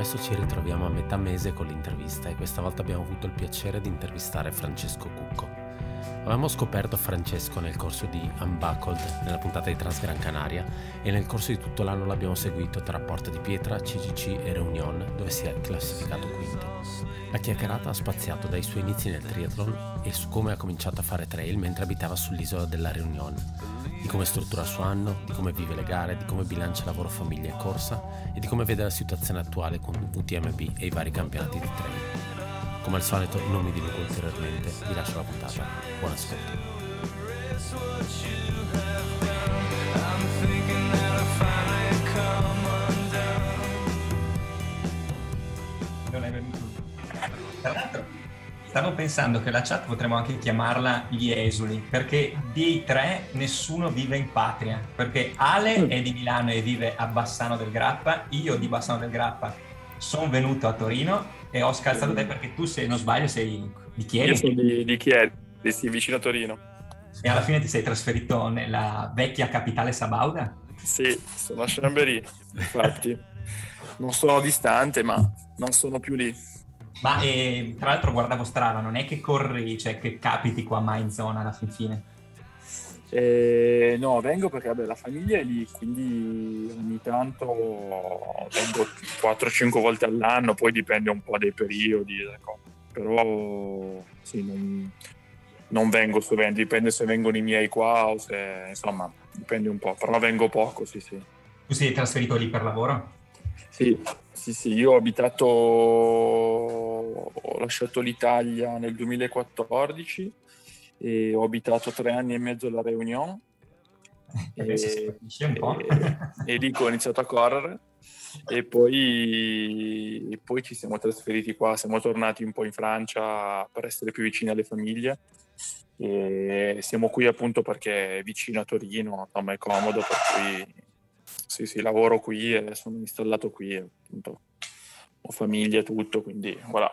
promesso ci ritroviamo a metà mese con l'intervista e questa volta abbiamo avuto il piacere di intervistare Francesco Cucco. Avevamo scoperto Francesco nel corso di Unbuckled, nella puntata di Transgran Canaria, e nel corso di tutto l'anno l'abbiamo seguito tra Porta di Pietra, CGC e Reunion, dove si è classificato quinto. La chiacchierata ha spaziato dai suoi inizi nel triathlon e su come ha cominciato a fare trail mentre abitava sull'isola della Reunion, di come struttura il suo anno, di come vive le gare, di come bilancia lavoro, famiglia e corsa e di come vede la situazione attuale con UTMB e i vari campionati di trail. Come al solito non mi dilungo ulteriormente, vi lascio la puntata. Buon ascolto. Non è venuto. Tra l'altro Stavo pensando che la chat potremmo anche chiamarla gli esuli, perché dei tre nessuno vive in patria, perché Ale mm. è di Milano e vive a Bassano del Grappa, io di Bassano del Grappa sono venuto a Torino e ho scalzato te perché tu, se non sbaglio, sei di Chieri. Io sono di, di Chieri, sì, vicino a Torino. E alla fine ti sei trasferito nella vecchia capitale sabauda? Sì, sono a Chambéry, infatti. non sono distante, ma non sono più lì. Ma eh, tra l'altro guardavo Strava, non è che corri, cioè che capiti qua mai in zona alla fin fine? Eh, no, vengo perché vabbè, la famiglia è lì, quindi ogni tanto vengo 4-5 volte all'anno, poi dipende un po' dai periodi, ecco. però sì, non, non vengo sovente, dipende se vengono i miei qua o se, insomma, dipende un po', però vengo poco, sì sì. Tu sei trasferito lì per lavoro? Sì, sì, sì, io ho abitato, ho lasciato l'Italia nel 2014 e ho abitato tre anni e mezzo alla Réunion e, e, e lì ho iniziato a correre. E poi, e poi ci siamo trasferiti qua, siamo tornati un po' in Francia per essere più vicini alle famiglie. E siamo qui appunto perché è vicino a Torino, insomma è comodo, per cui sì, sì, lavoro qui e sono installato qui, appunto. Ho famiglia e tutto, quindi voilà.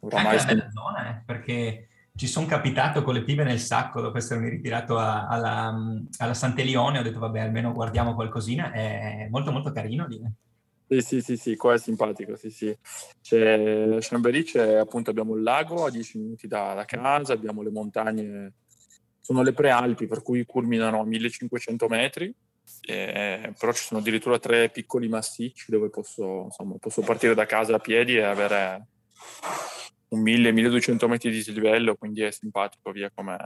Oramai è una bella zona, eh, perché ci sono capitato con le pive nel sacco dopo essermi ritirato a, alla, alla Sant'Elione, ho detto vabbè almeno guardiamo qualcosina, è molto molto carino lì. Sì, sì, sì, sì, qua è simpatico, sì, sì. C'è, Chambéry c'è, appunto, abbiamo il lago a 10 minuti da, da, casa, abbiamo le montagne, sono le prealpi, per cui culminano a 1500 metri, eh, però ci sono addirittura tre piccoli massicci dove posso, insomma, posso partire da casa a piedi e avere un 1000-1200 metri di dislivello, quindi è simpatico via come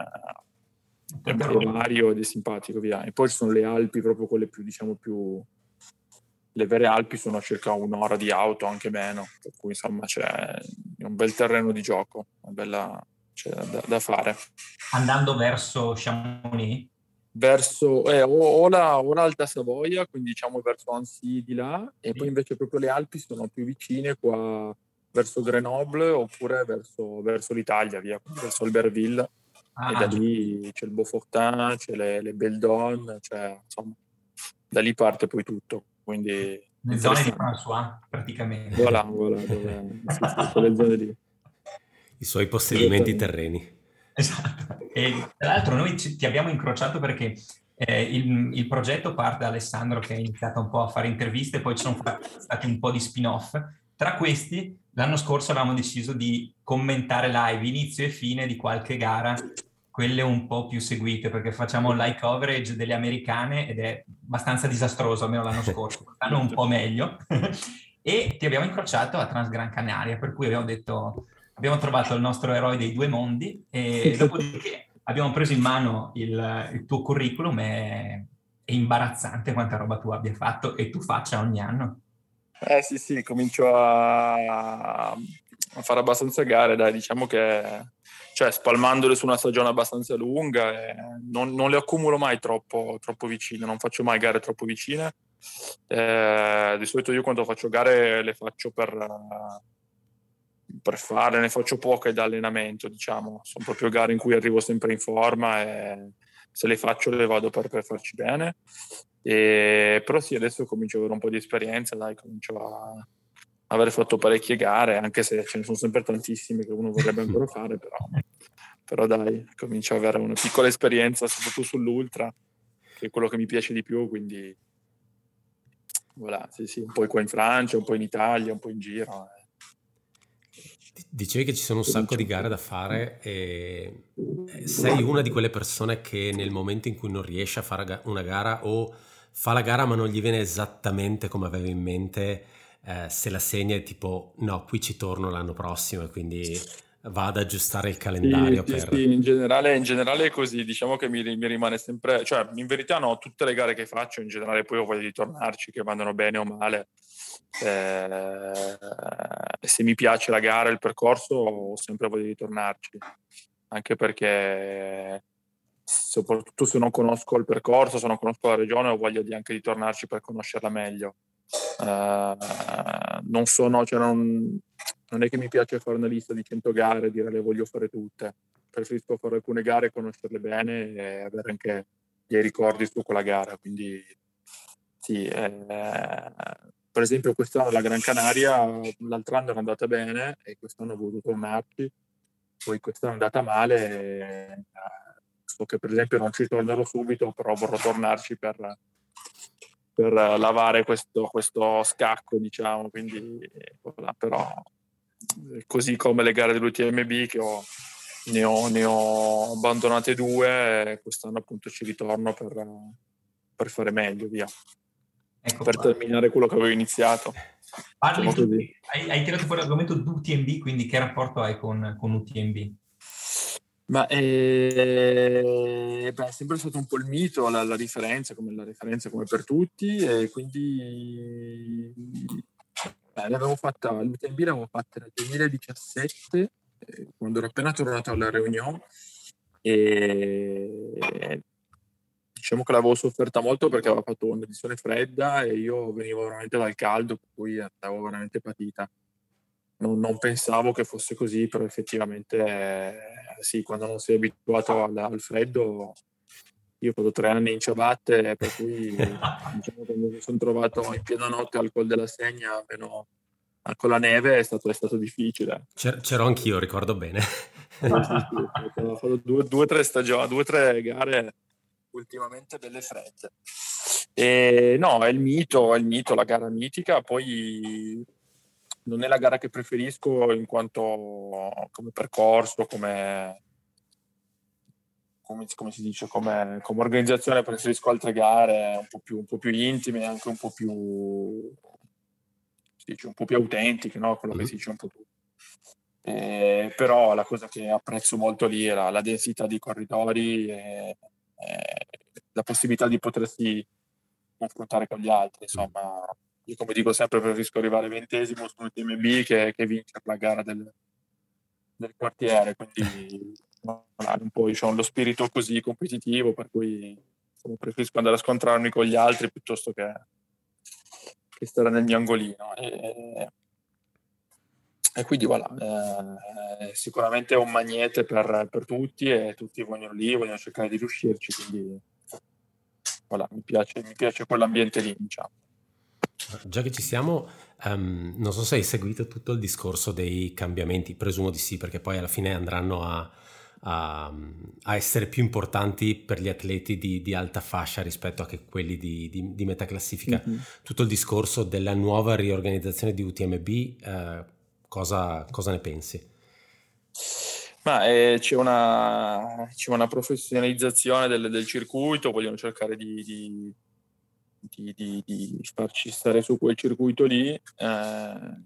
temporario ed è simpatico via. E poi ci sono le Alpi, proprio quelle più, diciamo, più... Le vere Alpi sono a circa un'ora di auto, anche meno, per cui insomma c'è un bel terreno di gioco, una bella... C'è da, da fare. Andando verso Chamonix? verso eh, o, o, la, o l'Alta Savoia, quindi diciamo verso Annecy di là, e poi invece proprio le Alpi sono più vicine qua verso Grenoble oppure verso, verso l'Italia, via, verso Albertville. Ah, e da lì c'è il Beaufortin, c'è le, le Beldon, cioè, insomma, da lì parte poi tutto. Quindi, le zone di François, praticamente. Voilà, voilà, dove, sì, sì, quelle zone lì. I suoi possedimenti terreni. Esatto. E tra l'altro noi ci, ti abbiamo incrociato perché eh, il, il, progetto parte da Alessandro che ha iniziato un po' a fare interviste, poi ci sono stati un po' di spin-off. Tra questi, l'anno scorso avevamo deciso di commentare live inizio e fine di qualche gara, quelle un po' più seguite, perché facciamo live coverage delle americane ed è abbastanza disastroso, almeno l'anno scorso, quest'anno un po' meglio. e ti abbiamo incrociato a Transgran Canaria, per cui abbiamo detto abbiamo trovato il nostro eroe dei due mondi e dopodiché abbiamo preso in mano il, il tuo curriculum e è imbarazzante quanta roba tu abbia fatto e tu faccia ogni anno. Eh sì, sì, comincio a, a fare abbastanza gare, dai, diciamo che cioè, spalmandole su una stagione abbastanza lunga, non, non, le accumulo mai troppo, troppo vicine, non faccio mai gare troppo vicine. Eh, di solito io quando faccio gare le faccio per, per fare, ne faccio poche da allenamento, diciamo, sono proprio gare in cui arrivo sempre in forma e se le faccio le vado per, per farci bene. E, però sì, adesso comincio ad avere un po' di esperienza, dai, comincio a, aver fatto parecchie gare, anche se ce ne sono sempre tantissime che uno vorrebbe ancora fare, però, però dai, comincio ad avere una piccola esperienza, soprattutto sull'ultra, che è quello che mi piace di più, quindi voilà, sì, sì, un po' qua in Francia, un po' in Italia, un po' in giro. Eh. Dicevi che ci sono un sacco di gare da fare e sei una di quelle persone che nel momento in cui non riesce a fare una gara o fa la gara ma non gli viene esattamente come aveva in mente, eh, se la segna è tipo no, qui ci torno l'anno prossimo e quindi va ad aggiustare il calendario. Sì, per... sì in, generale, in, generale, è così, diciamo che mi, mi, rimane sempre, cioè in verità no, tutte le gare che faccio in generale poi ho voglia di tornarci, che vanno bene o male. Eh, se mi piace la gara, il percorso, ho sempre voglia di tornarci, anche perché soprattutto se non conosco il percorso, se non conosco la regione, ho voglia di anche di tornarci per conoscerla meglio. Uh, non sono, cioè non, non, è che mi piace fare una lista di 100 gare e dire le voglio fare tutte. Preferisco fare alcune gare, conoscerle bene e avere anche dei ricordi su quella gara. Quindi sì, eh, per esempio quest'anno la Gran Canaria, l'altro anno era andata bene e quest'anno ho voluto tornarci, poi quest'anno è andata male. E, so che per esempio non ci tornerò subito, però vorrò tornarci per, per lavare questo, questo, scacco, diciamo, quindi però così come le gare dell'UTMB che ho, ne, ho, ne ho abbandonate due, quest'anno appunto ci ritorno per, per fare meglio, via. Ecco per qua. terminare quello che avevo iniziato. Parli diciamo hai, hai, tirato fuori l'argomento d'UTMB, quindi che rapporto hai con, con UTMB? Ma eh, beh, è sempre stato un po' il mito, la, la differenza, come la referenza come per tutti, e quindi beh, l'avevo fatta, l'UTMB l'avevo fatta nel 2017, eh, quando ero appena tornato alla Réunion, e diciamo che l'avevo sofferta molto perché aveva fatto un'edizione fredda e io venivo veramente dal caldo, per cui andavo veramente patita non, non, pensavo che fosse così, però effettivamente eh, sì, quando non sei abituato al, al, freddo, io ho fatto tre anni in ciabatte, per cui diciamo che mi sono trovato in piena notte al Col della Segna, meno, con la neve è stato, è stato difficile. C'ero, c'ero anch'io, ricordo bene. ho fatto due o tre stagioni, due o tre gare ultimamente belle fredde. E, no, è il mito, è il mito, la gara mitica, poi non è la gara che preferisco in quanto come percorso, come, come, come si dice, come, come, organizzazione preferisco altre gare un po' più, un po più intime, anche un po' più, si dice, un po' più autentiche, no? quello mm-hmm. che si dice un po' più. Eh, però la cosa che apprezzo molto lì era la densità dei corridori e, e la possibilità di potersi confrontare con gli altri, insomma io come dico sempre preferisco arrivare ventesimo su un TMB che, che vincere la gara del, del quartiere, quindi un po' diciamo, lo spirito così competitivo, per cui insomma, preferisco andare a scontrarmi con gli altri piuttosto che, che stare nel mio angolino. E, e quindi voilà, eh, sicuramente è un magnete per, per, tutti e tutti vogliono lì, vogliono cercare di riuscirci, quindi voilà, mi piace, mi piace quell'ambiente lì, diciamo. Già che ci siamo, um, non so se hai seguito tutto il discorso dei cambiamenti, presumo di sì, perché poi alla fine andranno a, a, a essere più importanti per gli atleti di, di, alta fascia rispetto a che quelli di, di, di metà classifica. Mm-hmm. Tutto il discorso della nuova riorganizzazione di UTMB, eh, cosa, cosa, ne pensi? Ma eh, c'è, una, c'è, una, professionalizzazione del, del, circuito, vogliono cercare di di, di, di, farci stare su quel circuito lì. Eh,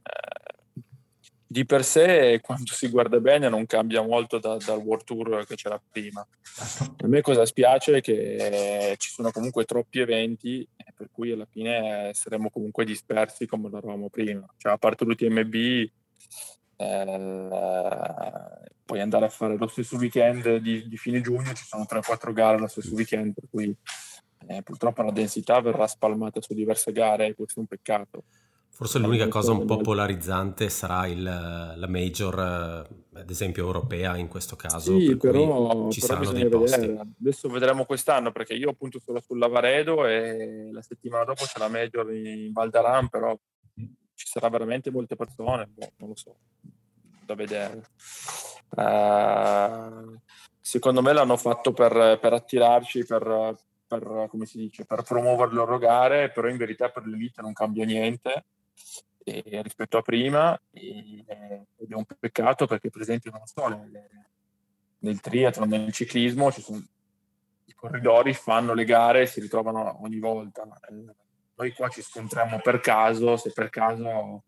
di per sé, quando si guarda bene, non cambia molto da, dal World Tour che c'era prima. A me cosa spiace è che ci sono comunque troppi eventi, per cui alla fine saremmo comunque dispersi come lo eravamo prima. Cioè, a parte l'UTMB, eh, puoi andare a fare lo stesso weekend di, di fine giugno, ci sono 3-4 gare lo stesso weekend, per cui eh, purtroppo la densità verrà spalmata su diverse gare e questo è un peccato. Forse l'unica cosa un po' polarizzante sarà il, la major, ad esempio europea in questo caso. Sì, però, ci però saranno dei posti. Vedere. Adesso vedremo quest'anno perché io appunto sono sul Lavaredo e la settimana dopo c'è la major in Val d'Aran, però ci sarà veramente molte persone, boh, non lo so, da vedere. Uh, secondo me l'hanno fatto per, per attirarci, per, per, come si dice, per promuovere le loro gare, però in verità per l'elite non cambia niente e, rispetto a prima e, ed è un peccato perché per esempio non so, le, nel triathlon, nel ciclismo ci sono i corridori fanno le gare e si ritrovano ogni volta. Noi qua ci scontriamo per caso, se per caso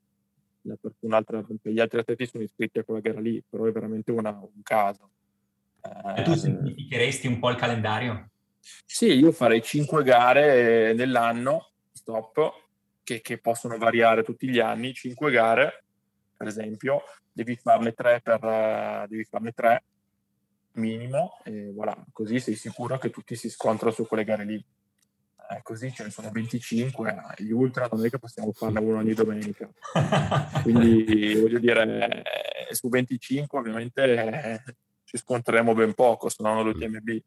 gli altri atleti sono iscritti a quella gara lì, però è veramente una, un caso. E tu eh, semplificheresti un po' il calendario? Sì, io farei cinque gare nell'anno, stop, che, che, possono variare tutti gli anni, cinque gare, per esempio, devi farne tre, per, devi farne tre minimo e voilà, così sei sicuro che tutti si scontrano su quelle gare lì. Eh, così ce ne sono 25, gli ultra non è che possiamo farne uno ogni domenica. Quindi voglio dire, eh, su 25 ovviamente eh, ci scontreremo ben poco, sono l'UTMB.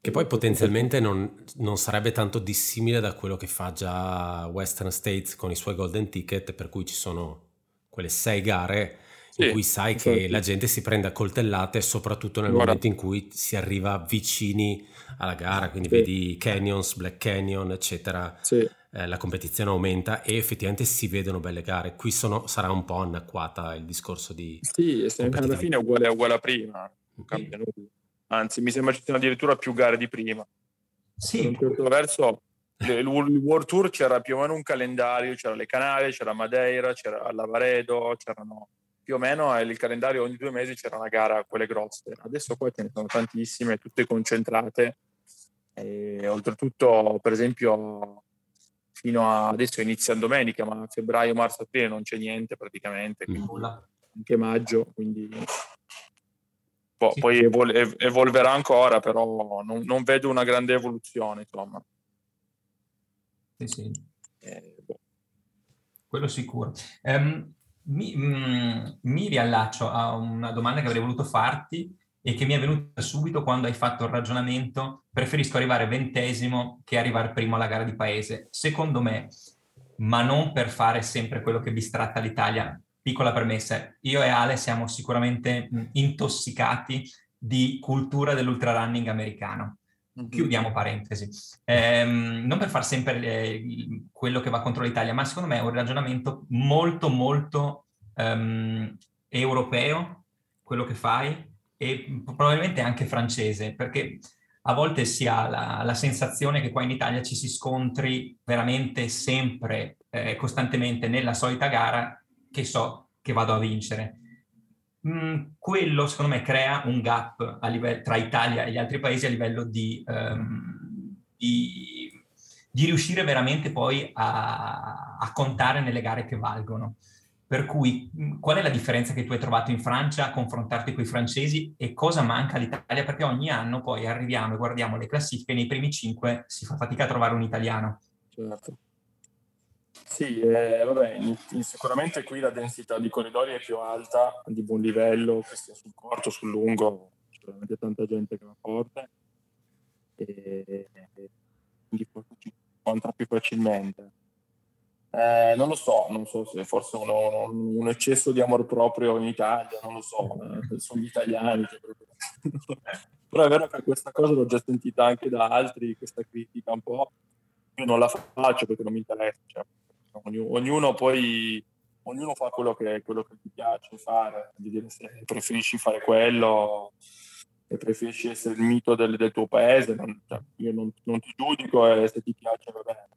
Che poi potenzialmente non, non, sarebbe tanto dissimile da quello che fa già Western States con i suoi golden ticket, per cui ci sono quelle sei gare sì, in cui sai che certo. la gente si prende a coltellate, soprattutto nel Guarda. momento in cui si arriva vicini alla gara, quindi sì. vedi Canyons, Black Canyon, eccetera. Sì. Eh, la competizione aumenta e effettivamente si vedono belle gare. Qui sono, sarà un po' anacquata il discorso di... Sì, alla fine è uguale, uguale a prima, non cambia nulla anzi mi sembra ci siano addirittura più gare di prima. Sì. Per un certo verso il World Tour c'era più o meno un calendario, c'era le Canarie, c'era Madeira, c'era Lavaredo, c'erano più o meno il calendario ogni due mesi c'era una gara, quelle grosse. Adesso qua ce ne sono tantissime, tutte concentrate. E oltretutto, per esempio, fino a adesso inizia domenica, ma a febbraio, marzo, aprile non c'è niente praticamente, quindi anche maggio, quindi po- sì. poi evol- evolverà ancora, però non, non, vedo una grande evoluzione, insomma. Sì, sì. Eh, boh. Quello sicuro. Um, mi, mm, mi, riallaccio a una domanda che avrei voluto farti e che mi è venuta subito quando hai fatto il ragionamento preferisco arrivare ventesimo che arrivare primo alla gara di paese. Secondo me, ma non per fare sempre quello che bistratta l'Italia, piccola premessa, io e Ale siamo sicuramente intossicati di cultura dell'ultrarunning americano. Mm-hmm. Chiudiamo parentesi. Ehm, non per far sempre eh, quello che va contro l'Italia, ma secondo me è un ragionamento molto, molto um, europeo, quello che fai, e probabilmente anche francese, perché a volte si ha la, la sensazione che qua in Italia ci si scontri veramente sempre, eh, costantemente nella solita gara che so che vado a vincere. Mm, quello secondo me crea un gap livello, tra Italia e gli altri paesi a livello di, um, di, di riuscire veramente poi a, a, contare nelle gare che valgono. Per cui mm, qual è la differenza che tu hai trovato in Francia a confrontarti con i francesi e cosa manca all'Italia? Perché ogni anno poi arriviamo e guardiamo le classifiche e nei primi cinque si fa fatica a trovare un italiano. Certo. Sì, eh, vabbè, sicuramente qui la densità di corridori è più alta, di buon livello, che sia sul corto, sul lungo, c'è veramente tanta gente che va forte e quindi forse ci incontra più facilmente. Eh, non lo so, non so se forse uno, un eccesso di amor proprio in Italia, non lo so, eh, sono gli italiani. Però è vero che questa cosa l'ho già sentita anche da altri, questa critica un po'. Io non la faccio perché non mi interessa, cioè, ognuno poi ognuno fa quello che, quello che ti piace fare, se preferisci fare quello e preferisci essere il mito del, del tuo paese, non, cioè, io non, non, ti giudico e se ti piace va bene.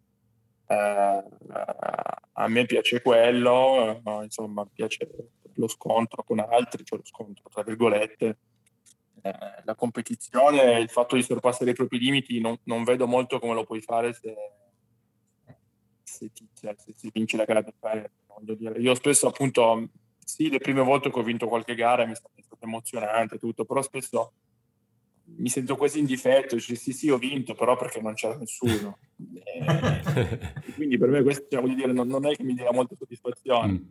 Eh, a me piace quello, eh, insomma, piace lo scontro con altri, cioè lo scontro tra virgolette. Eh, la competizione, il fatto di sorpassare i propri limiti, non, non vedo molto come lo puoi fare se, se, ti, cioè, se si vince la gara del paese. Io spesso appunto, sì, le prime volte che ho vinto qualche gara mi è stato, è stato emozionante tutto, però spesso mi sento quasi in difetto, cioè, sì sì ho vinto, però perché non c'era nessuno. e, quindi per me questo cioè, dire, non, non, è che mi dia molta soddisfazione. Mm.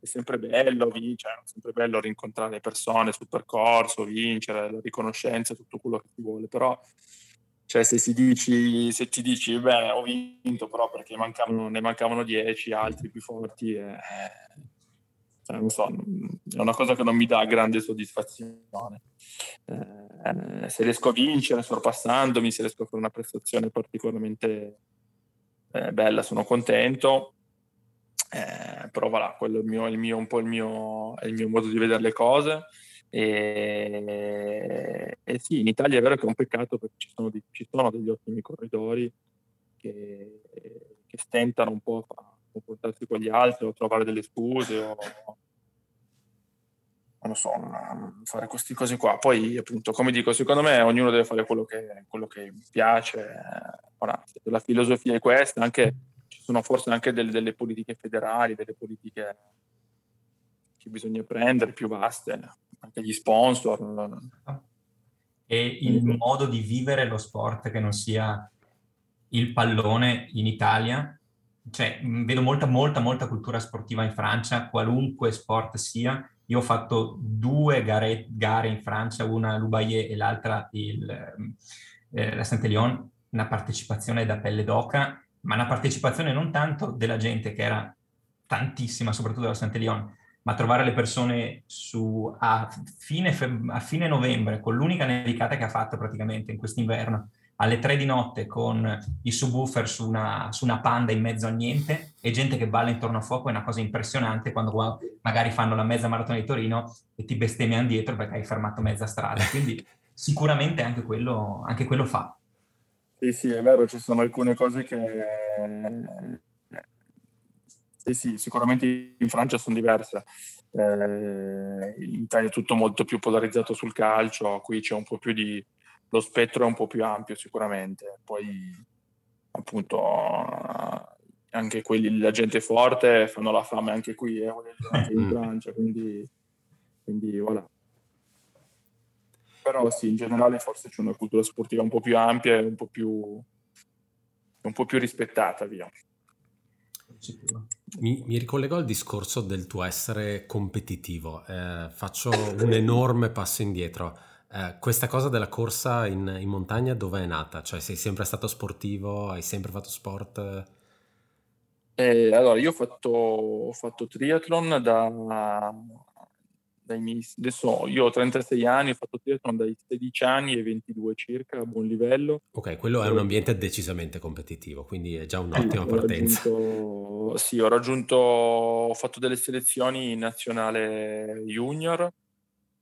È sempre bello vincere, è sempre bello rincontrare persone sul percorso, vincere, la riconoscenza, tutto quello che si vuole, però cioè se, dici, se ti dici, beh, ho vinto però perché mancavano, ne mancavano 10 altri più forti, eh, cioè, non so, è una cosa che non mi dà grande soddisfazione. Eh, se riesco a vincere sorpassandomi, se riesco a fare una prestazione particolarmente eh, bella, sono contento. Eh, però voilà, quello è, il mio, il mio, un po' il mio, il mio modo di vedere le cose. E, e, sì, in Italia è vero che è un peccato perché ci sono, di, ci sono degli ottimi corridori che, che, stentano un po' a confrontarsi con gli altri o trovare delle scuse o non so, fare queste cose qua. Poi appunto, come dico, secondo me ognuno deve fare quello che, quello che piace. Ora, la filosofia è questa, anche, ci sono forse anche delle, delle politiche federali, delle politiche che bisogna prendere più vaste anche gli sponsor. E il modo di vivere lo sport che non sia il pallone in Italia, cioè vedo molta, molta, molta cultura sportiva in Francia, qualunque sport sia. Io ho fatto due gare, gare in Francia, una a l'Ubaye e l'altra il, eh, la Saint-Élion, una partecipazione da pelle d'oca, ma una partecipazione non tanto della gente che era tantissima, soprattutto della Saint-Élion, ma trovare le persone su, a, fine, a fine novembre, con l'unica nevicata che ha fatto praticamente in quest'inverno, alle tre di notte con i subwoofer su una, su una, panda in mezzo a niente e gente che balla intorno a fuoco è una cosa impressionante quando magari fanno la mezza maratona di Torino e ti bestemmiano dietro perché hai fermato mezza strada. Quindi sicuramente anche quello, anche quello fa. Sì, sì, è vero, ci sono alcune cose che sì, sì, sicuramente in Francia sono diverse. Eh, in Italia è tutto molto più polarizzato sul calcio, qui c'è un po' più di... lo spettro è un po' più ampio sicuramente. Poi appunto anche quelli, la gente forte fanno la fame anche qui, eh, anche in Francia, quindi, quindi voilà. Però sì, in generale forse c'è una cultura sportiva un po' più ampia e un po' più, un po più rispettata, via. Sicuro. Mi, mi, ricollego al discorso del tuo essere competitivo. Eh, faccio un enorme passo indietro. Eh, questa cosa della corsa in, in montagna dove è nata? Cioè sei sempre stato sportivo? Hai sempre fatto sport? Eh, allora, io ho fatto, ho fatto triathlon da dai miei, adesso io ho 36 anni, ho fatto triathlon dai 16 anni e 22 circa, a buon livello. Ok, quello è un ambiente decisamente competitivo, quindi è già un'ottima partenza. Raggiunto, sì, ho raggiunto, ho fatto delle selezioni in nazionale junior,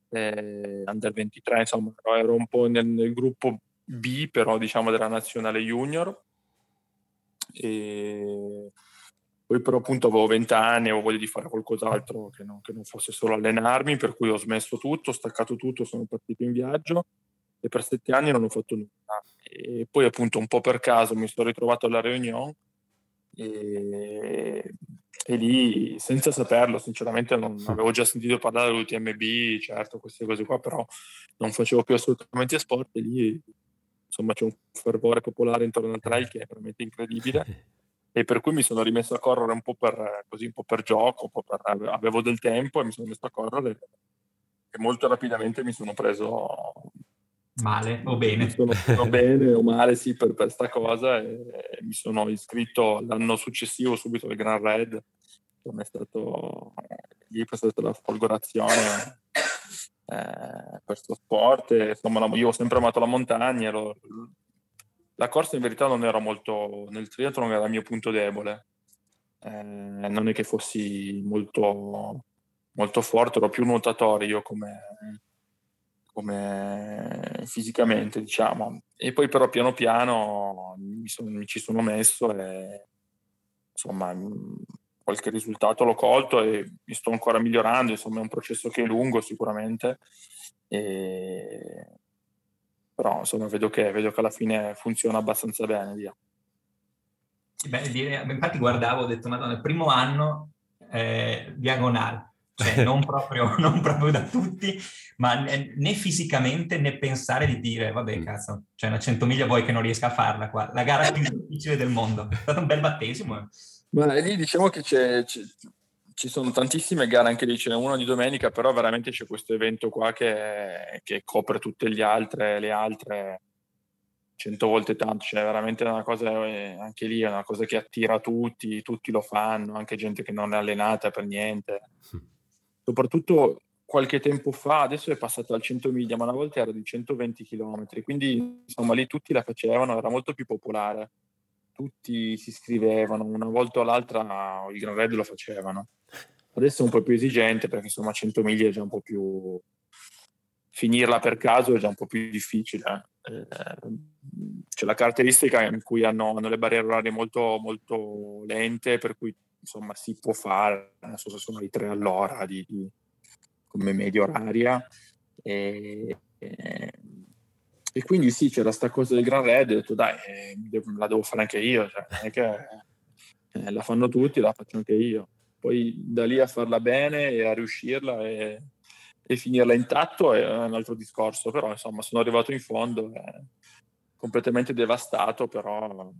eh, under 23, insomma, ero un po' nel, nel gruppo B, però diciamo della nazionale junior. E poi però appunto avevo 20 anni, avevo voglia di fare qualcos'altro che non, che non, fosse solo allenarmi, per cui ho smesso tutto, ho staccato tutto, sono partito in viaggio e per sette anni non ho fatto nulla. E poi appunto un po' per caso mi sono ritrovato alla Réunion e, e lì senza saperlo sinceramente non avevo già sentito parlare dell'UTMB, certo queste cose qua, però non facevo più assolutamente sport e lì insomma c'è un fervore popolare intorno al trail che è veramente incredibile e per cui mi sono rimesso a correre un po' per, così, un po per gioco, po per, avevo del tempo e mi sono messo a correre e molto rapidamente mi sono preso male o bene. Sono preso bene o male sì per questa cosa e, e, mi sono iscritto l'anno successivo subito al Grand Red come è stato lì è stata la folgorazione eh, per questo sport e, insomma io ho sempre amato la montagna ero, la corsa in verità non era molto, nel triathlon era il mio punto debole, eh, non è che fossi molto, molto forte, ero più nuotatore io come, come fisicamente diciamo. E poi però piano piano mi, sono, mi ci sono messo e insomma qualche risultato l'ho colto e mi sto ancora migliorando, insomma è un processo che è lungo sicuramente. E però insomma vedo che, vedo che alla fine funziona abbastanza bene, via. Beh, infatti guardavo, ho detto, madonna, il primo anno eh, diagonale, cioè non proprio, non proprio, da tutti, ma né, né, fisicamente né pensare di dire, vabbè mm. cazzo, cioè una 100 miglia vuoi che non riesca a farla qua, la gara più difficile del mondo, è stato un bel battesimo. Eh. Ma lì diciamo che c'è, c'è ci sono tantissime gare anche lì, ce n'è una di domenica, però veramente c'è questo evento qua che, che copre tutte le altre, le altre cento volte tanto, cioè veramente una cosa, eh, anche lì è una cosa che attira tutti, tutti lo fanno, anche gente che non è allenata per niente. Soprattutto qualche tempo fa, adesso è passato al 100 miglia, ma una volta era di 120 km, quindi insomma lì tutti la facevano, era molto più popolare. Tutti si iscrivevano, una volta o l'altra il Gran Red lo facevano. Adesso è un po' più esigente perché insomma 100 miglia è già un po' più... finirla per caso è già un po' più difficile. Eh, c'è la caratteristica in cui hanno, hanno le barriere orarie molto, molto lente, per cui insomma si può fare, non so se sono i tre all'ora di, di, come media oraria. E, e, quindi sì, c'era sta cosa del Gran Red, ho detto dai, eh, la devo fare anche io, cioè, non è che eh, la fanno tutti, la faccio anche io. Poi da lì a farla bene e a riuscirla e, e finirla intatto è un altro discorso, però insomma sono arrivato in fondo, eh, completamente devastato, però,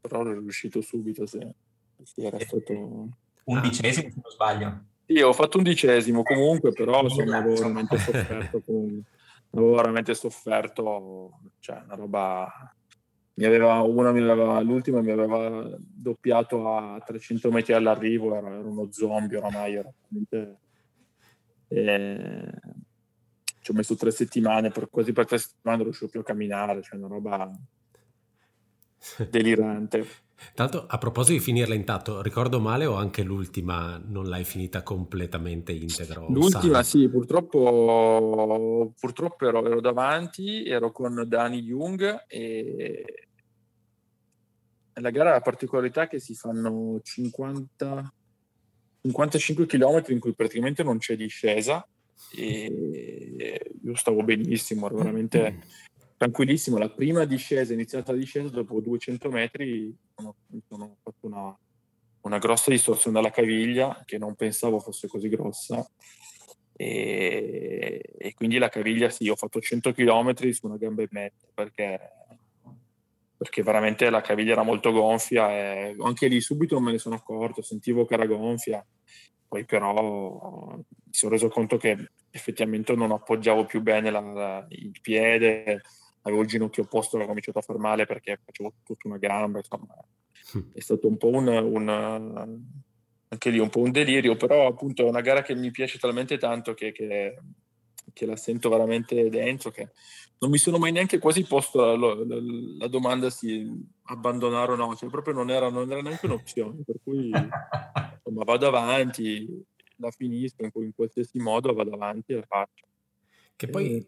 però ero riuscito subito, se, se era stato... Undicesimo se non sbaglio. Sì, ho fatto undicesimo comunque, però avevo veramente sofferto. Con... Avevo veramente sofferto, cioè una roba... Mi aveva, una mi aveva, l'ultima mi aveva doppiato a 300 metri all'arrivo, era, era uno zombie oramai, era veramente... E... Ci ho messo tre settimane, per, quasi per tre settimane non riuscivo più a camminare, cioè una roba delirante. Tanto a proposito di finirla intatto, ricordo male o anche l'ultima non l'hai finita completamente integro? L'ultima sì, purtroppo, purtroppo ero, ero, davanti, ero con Dani Jung e la gara ha la particolarità che si fanno 50, 55 km in cui praticamente non c'è discesa e io stavo benissimo, ero veramente tranquillissimo. La prima discesa, iniziata la discesa, dopo 200 metri sono, sono fatto una, una, grossa distorsione alla caviglia che non pensavo fosse così grossa. E, e quindi la caviglia, sì, ho fatto 100 km su una gamba e mezza perché, perché veramente la caviglia era molto gonfia e anche lì subito me ne sono accorto, sentivo che era gonfia. Poi però mi sono reso conto che effettivamente non appoggiavo più bene la, la, il piede, avevo il ginocchio opposto, l'ho cominciato a far male perché facevo tutta una gamba, insomma, mm. è stato un po' un, un, anche lì un po' un delirio, però appunto è una gara che mi piace talmente tanto che, che, che la sento veramente dentro, che non mi sono mai neanche quasi posto la, la, la domanda se abbandonare o no, cioè proprio non era, non era neanche un'opzione, per cui insomma, vado avanti, la finisco in, in qualsiasi modo, vado avanti e la faccio. Che poi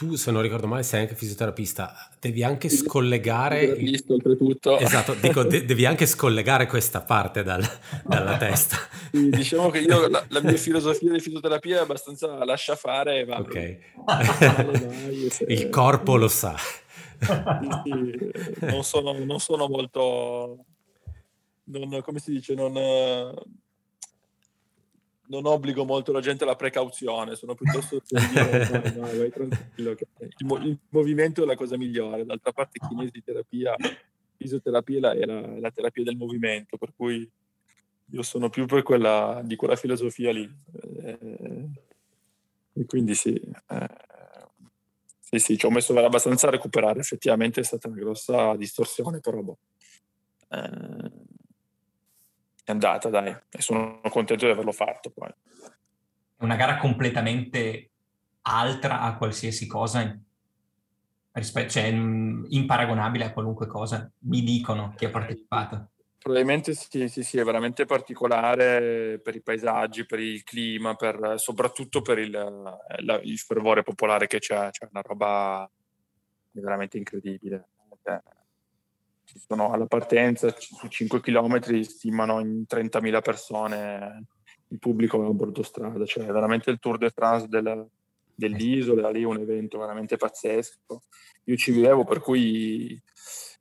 tu, se non ricordo male, sei anche fisioterapista, devi anche scollegare... Visto oltretutto. Esatto, dico, de- devi anche scollegare questa parte dal, dalla testa. Sì, diciamo che io, la, la, mia filosofia di fisioterapia è abbastanza lascia fare e va. Ok. Il corpo lo sa. Sì, sì, non, sono, non sono molto... Non, come si dice, non non obbligo molto la gente alla precauzione, sono piuttosto dire, vai, tranquillo, il, mo- il, movimento è la cosa migliore, d'altra parte kinesiterapia, fisioterapia è la, la, terapia del movimento, per cui io sono più per quella, di quella filosofia lì. Eh, e quindi sì, eh, sì, sì, ci ho messo abbastanza a recuperare, effettivamente è stata una grossa distorsione, però boh. Eh, è andata, dai, e sono contento di averlo fatto poi. È una gara completamente altra a qualsiasi cosa, rispetto, cioè imparagonabile a qualunque cosa, mi dicono chi ha partecipato. Probabilmente sì, sì, sì, è veramente particolare per i paesaggi, per il clima, per, soprattutto per il, la, il fervore popolare che c'è, cioè una roba veramente incredibile. Ci sono alla partenza su 5 km stimano in 30.000 persone il pubblico a bordo strada, cioè veramente il Tour de France del, dell'isola, lì è un evento veramente pazzesco. Io ci vivevo, per cui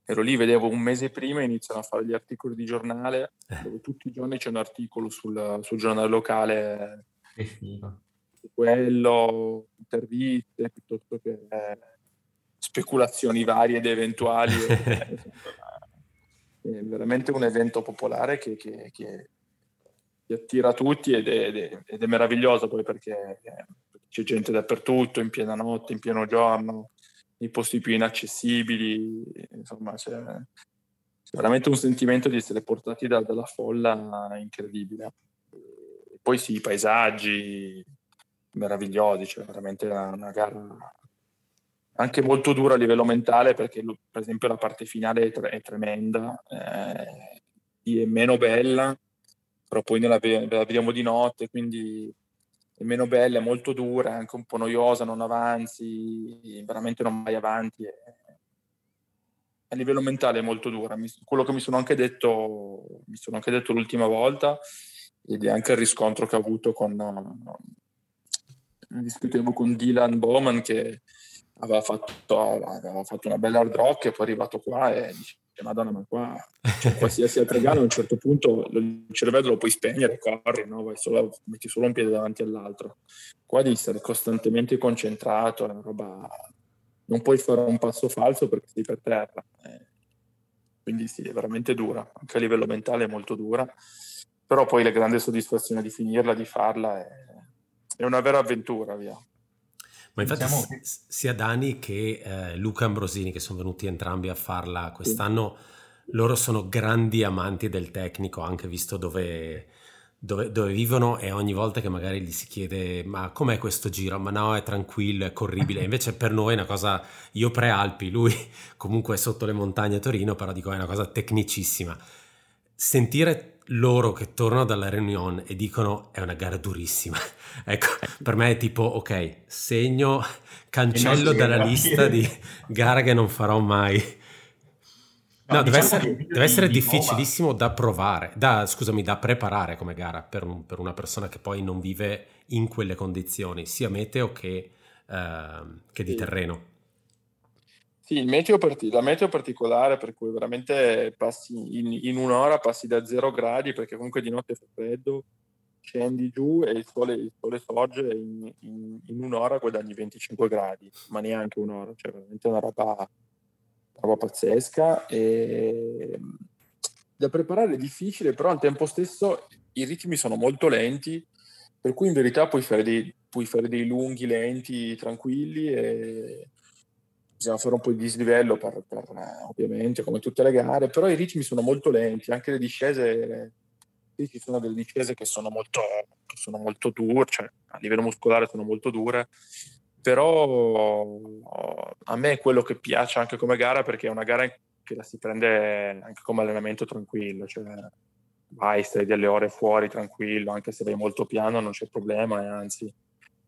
ero lì, vedevo un mese prima iniziano a fare gli articoli di giornale, eh. dove tutti i giorni c'è un articolo sul, sul giornale locale. Che figo. Quello, interviste, piuttosto che eh, speculazioni varie ed eventuali. è veramente un evento popolare che, che, che, attira tutti ed è, ed, è, ed è, meraviglioso poi perché c'è gente dappertutto, in piena notte, in pieno giorno. nei posti più inaccessibili, insomma c'è, c'è veramente un sentimento di essere portati da, dalla folla incredibile. Poi sì, i paesaggi meravigliosi, cioè veramente una, una gara anche molto dura a livello mentale perché per esempio la parte finale è, tre- è tremenda, eh, è meno bella, però poi la, la vediamo di notte, quindi è meno bella, è molto dura, è anche un po' noiosa, non avanzi, veramente non vai avanti. È, a livello mentale è molto dura. Mi, quello che mi sono anche detto, mi sono anche detto l'ultima volta, ed è anche il riscontro che ho avuto con, discutevo con Dylan Bowman che aveva fatto, aveva fatto una bella hard rock e poi è arrivato qua e dice madonna ma qua cioè, qualsiasi altra gara a un certo punto il cervello lo puoi spegnere corri no? solo, metti solo un piede davanti all'altro. Qua devi essere costantemente concentrato è una roba non puoi fare un passo falso perché sei per terra eh, quindi sì è veramente dura anche a livello mentale è molto dura però poi la grande soddisfazione di finirla di farla è, è una vera avventura via ma infatti diciamo che... sia Dani che eh, Luca Ambrosini, che sono venuti entrambi a farla quest'anno, sì. loro sono grandi amanti del tecnico, anche visto dove, dove, dove, vivono e ogni volta che magari gli si chiede ma com'è questo giro? Ma no, è tranquillo, è corribile. Invece per noi è una cosa, io pre-Alpi, lui comunque è sotto le montagne a Torino, però dico è una cosa tecnicissima. Sentire loro che tornano dalla Reunion e dicono è una gara durissima. ecco, per me è tipo ok, segno, cancello dalla lista di gare che non farò mai. No, no deve, diciamo essere, deve essere difficilissimo da provare, da, scusami, da preparare come gara per, un, per, una persona che poi non vive in quelle condizioni, sia meteo che, uh, che di sì. terreno. Sì, meteo parti- la meteo particolare per cui veramente passi in, in, un'ora passi da 0 gradi perché comunque di notte fa freddo, scendi giù e il sole, il sole sorge e in, in, in, un'ora guadagni 25 gradi, ma neanche un'ora, cioè veramente una roba, una roba pazzesca. E... Da preparare è difficile, però al tempo stesso i ritmi sono molto lenti, per cui in verità puoi fare dei, puoi fare dei lunghi, lenti, tranquilli e bisogna fare un po' di dislivello per, per, ovviamente come tutte le gare, però i ritmi sono molto lenti, anche le discese, ci sono delle discese che sono molto, che sono molto dure, cioè a livello muscolare sono molto dure, però a me è quello che piace anche come gara perché è una gara che la si prende anche come allenamento tranquillo, cioè vai, stai delle ore fuori tranquillo, anche se vai molto piano non c'è problema e anzi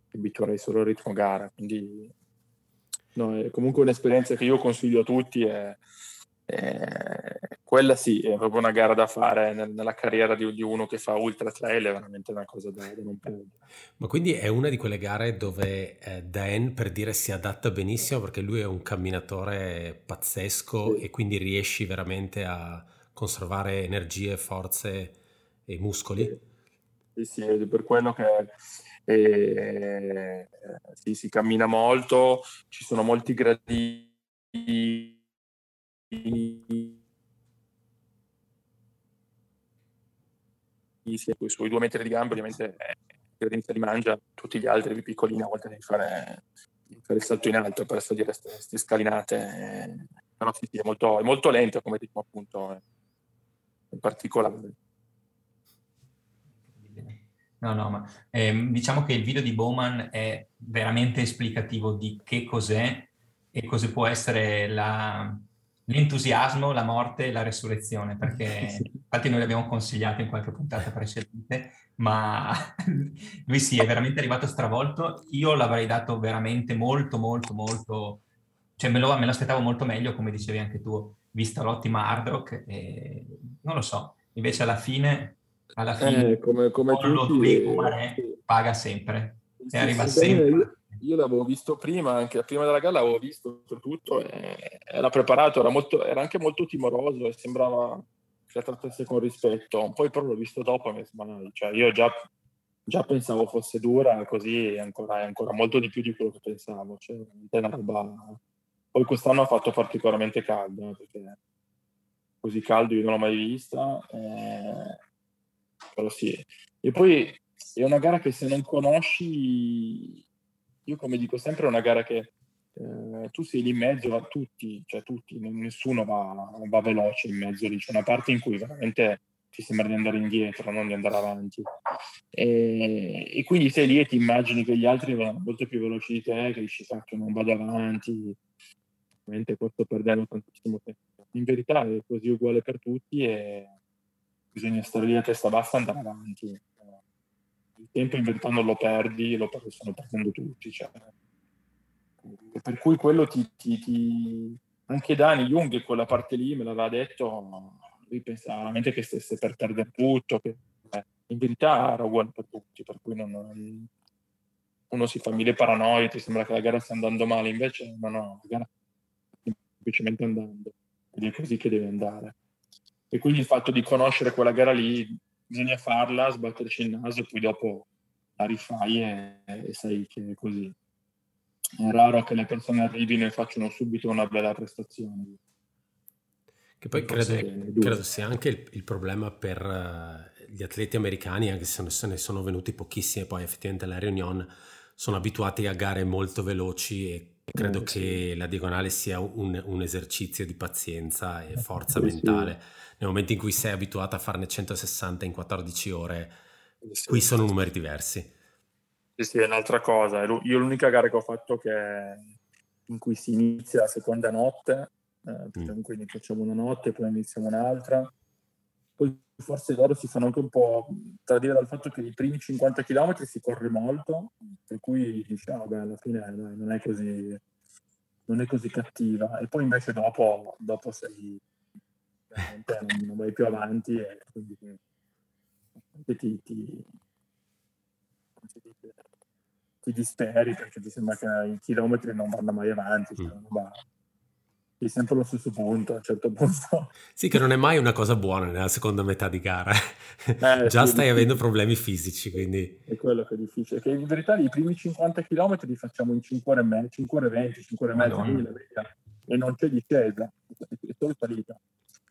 ti abituerei solo al ritmo gara, quindi No, è comunque un'esperienza che io consiglio a tutti. È, è, quella sì, è proprio una gara da fare nel, nella carriera di, di, uno che fa ultra trail, è veramente una cosa da, da non perdere. Ma quindi è una di quelle gare dove eh, Dan, per dire, si adatta benissimo perché lui è un camminatore pazzesco sì. e quindi riesci veramente a conservare energie, forze e muscoli? Sì, sì, è per quello che e, sì, si cammina molto, ci sono molti gradini. Sui due metri di gambe ovviamente eh, li mangia tutti gli altri più piccolini a volte devi fare, devi fare il salto in alto per salire queste scalinate. Eh, però sì, sì, è, molto, è molto lento come tipo appunto eh, in particolare No, no, ma ehm, diciamo che il video di Bowman è veramente esplicativo di che cos'è e cosa può essere la, l'entusiasmo, la morte e la resurrezione, perché infatti noi l'abbiamo consigliato in qualche puntata precedente, ma lui sì, è veramente arrivato stravolto. Io l'avrei dato veramente molto, molto, molto, cioè me lo, me lo aspettavo molto meglio, come dicevi anche tu, vista l'ottima hard rock, e non lo so. Invece alla fine alla fine eh, come, come tutti, eh, paga sempre sì, e arriva sì, sempre. Io, io, l'avevo visto prima, anche prima della gara l'avevo visto tutto, era preparato, era, molto, era, anche molto timoroso e sembrava che la trattasse con rispetto. Poi però l'ho visto dopo mi sembra, cioè io già, già, pensavo fosse dura, così è ancora, è ancora, molto di più di quello che pensavo. Cioè, è una roba... Poi quest'anno ha fatto particolarmente caldo, perché così caldo io non l'ho mai vista. Eh, però sì. E poi è una gara che se non conosci, io come dico sempre, è una gara che eh, tu sei lì in mezzo a tutti, cioè tutti, nessuno va, va veloce in mezzo lì, c'è una parte in cui veramente ti sembra di andare indietro, non di andare avanti. E, e quindi sei lì e ti immagini che gli altri vanno molto più veloci di te, che dici, che non vado avanti, ovviamente questo perdendo tantissimo tempo. In verità è così uguale per tutti e bisogna stare lì a testa bassa e andare avanti. Il tempo in verità non lo perdi, lo stanno perdendo tutti. Cioè. Per cui quello ti, ti, ti... Anche Dani Jung, quella parte lì, me l'aveva detto, lui pensava veramente che stesse per perdere tutto, che eh, in verità era uguale per tutti, per cui non, uno si fa mille paranoie, ti sembra che la gara stia andando male, invece no, no, la gara sta semplicemente andando ed è così che deve andare. E quindi il fatto di conoscere quella gara lì, bisogna farla, sbatterci il naso e poi dopo la rifai e, e sai che è così. È raro che le persone arrivino e facciano subito una bella prestazione. Che poi credo, credo, sia anche il, il problema per uh, gli atleti americani, anche se se ne sono venuti pochissimi, poi effettivamente alla Reunion sono abituati a gare molto veloci e credo eh, che sì. la diagonale sia un, un, esercizio di pazienza e forza sì, mentale. Sì. Nel momento in cui sei abituato a farne 160 in 14 ore, qui sono numeri diversi. Sì, sì, è un'altra cosa. Io l'unica gara che ho fatto che in cui si inizia la seconda notte eh, mm. quindi facciamo una notte, poi iniziamo un'altra. Poi forse loro si fanno anche un po' tradire dal fatto che i primi 50 km si corre molto, per cui diciamo, beh, alla fine dai, non, è così, non è così cattiva. E poi invece dopo, dopo sei non, non vai più avanti e quindi ti, ti, ti disperi perché ti sembra che i chilometri non vanno mai avanti. Cioè, mm. È sempre allo stesso punto a un certo punto. Sì, che non è mai una cosa buona nella seconda metà di gara. Eh, Già sì, stai avendo problemi fisici, quindi... È quello che è difficile. Che in verità i primi 50 km li facciamo in 5 ore e mezzo, 5 ore e 20, 5 ore e mezzo, e non c'è discesa, è solo salita.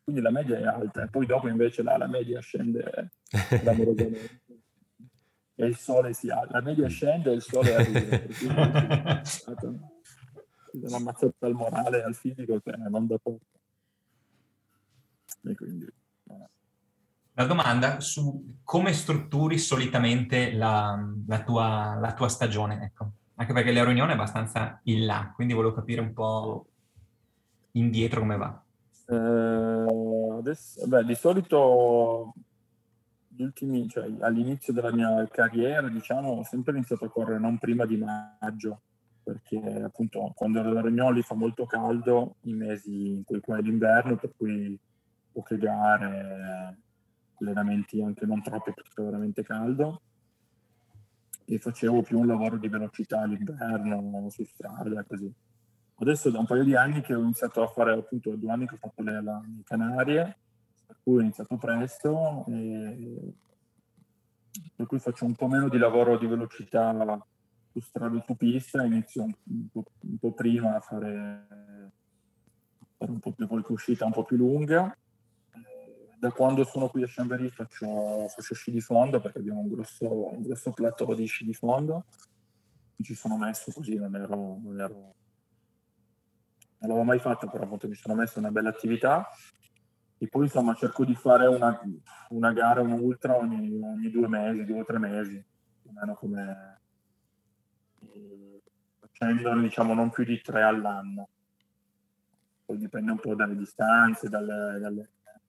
Quindi la media è alta, e poi dopo invece la, la media scende clamorosamente. e il sole si alza, la media scende e il sole arriva una mazzata al morale e al fisico che non da poco. E quindi... La domanda su come strutturi solitamente la, la, tua, la tua, stagione, ecco. Anche perché la riunione è abbastanza in là, quindi volevo capire un po' indietro come va. Eh, adesso, beh, di solito ultimi, cioè, all'inizio della mia carriera, diciamo, ho sempre iniziato a correre non prima di maggio, perché appunto quando ero da Regnoli fa molto caldo i mesi in cui è l'inverno, per cui poche gare, allenamenti anche non troppi perché fa veramente caldo e facevo più un lavoro di velocità all'inverno, su strada, così. Adesso da un paio di anni che ho iniziato a fare, appunto, due anni che ho fatto le, le Canarie, per cui ho iniziato presto, e per cui faccio un po' meno di lavoro di velocità su strada su inizio un, un, po', un po', prima a fare, fare, un po' più qualche uscita un po' più lunga. Da quando sono qui a Chambéry faccio, faccio sci di fondo perché abbiamo un grosso, un grosso plateau di sci di fondo. Mi ci sono messo così, non ero, non ero non l'avevo mai fatto, però appunto mi sono messo una bella attività e poi insomma cerco di fare una, una gara, un ultra ogni, ogni, due mesi, due o tre mesi, più o meno come, facendone diciamo non più di tre all'anno. Poi dipende un po' dalle distanze, dalle, dalle... a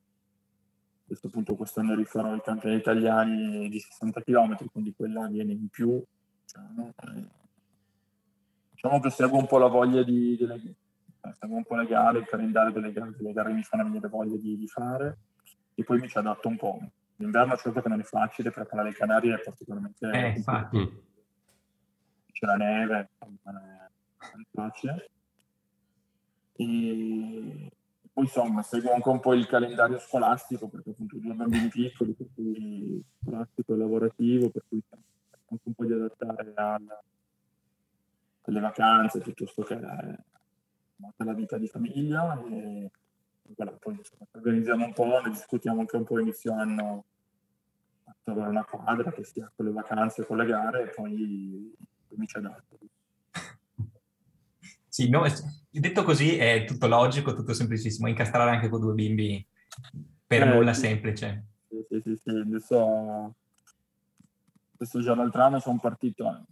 questo punto quest'anno rifarò i campionati italiani di 60 km, quindi quella viene in più. Diciamo, diciamo che seguo un po' la voglia di, delle, seguo un po' le gare, il calendario delle gare, delle gare mi fanno venire voglia di, di fare e poi mi ci adatto un po'. L'inverno certo che non è facile perché la Canarie è particolarmente... Eh, infatti c'è la neve, non è facile. E poi insomma seguo anche un po' il calendario scolastico perché appunto due bambini piccoli, per cui scolastico e lavorativo, per cui anche un po' di adattare alla, alle vacanze piuttosto che alla vita di famiglia e voilà, poi insomma, organizziamo un po', ne discutiamo anche un po' inizio anno a trovare una quadra che sia con le vacanze, con le gare e poi mi ci adatto. Sì, no, detto così è tutto logico, tutto semplicissimo, incastrare anche con due bimbi per eh, nulla semplice. Sì, sì, sì, sì. Adesso, adesso già l'altro anno sono partito,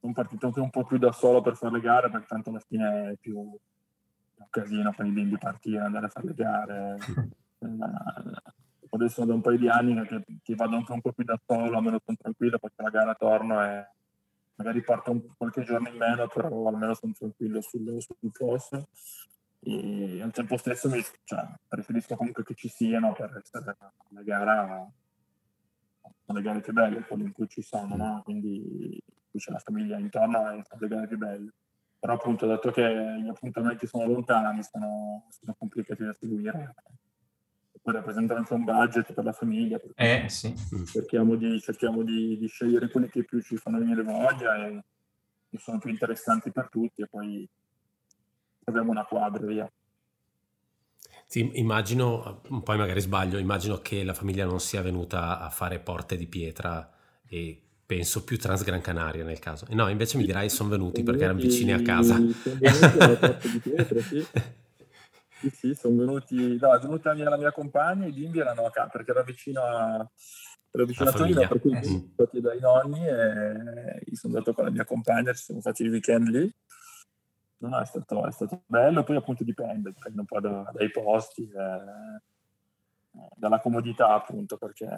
sono partito anche un po' più da solo per fare le gare, perché tanto alla fine è più un casino con i bimbi partire, andare a fare le gare. Eh, adesso da un paio di anni che, che, vado anche un po' più da solo, almeno sono tranquillo, poi la gara torno e magari parto un, qualche giorno in meno, però almeno sono tranquillo sul, sul posto. E al tempo stesso mi, cioè, preferisco comunque che ci siano per essere una gara le gare più belle quelle in cui ci sono, no? quindi qui c'è la famiglia intorno e sono le gare più belle. Però appunto, dato che gli appuntamenti sono lontani, sono, sono complicati da seguire, poi rappresentano anche un budget per la famiglia. Eh, sì. Cerchiamo, di, cerchiamo di, di, scegliere quelli che più ci fanno venire voglia e che sono più interessanti per tutti e poi abbiamo una quadra via. Sì, immagino, poi magari sbaglio, immagino che la famiglia non sia venuta a fare porte di pietra e penso più Transgran Canaria nel caso. No, invece mi dirai sono venuti perché erano vicini a casa. Sono venuti alla porta di pietra, sì. Sì, sì, sono venuti, no, è venuta mia, la mia compagna, i bimbi erano a casa perché era vicino a, era vicino a Torino, per cui eh. sono stati dai nonni e sono andato con la mia compagna, ci siamo fatti il weekend lì. No, è, stato, è stato bello, poi appunto dipende, dipende un po' da, dai posti, eh, dalla comodità appunto, perché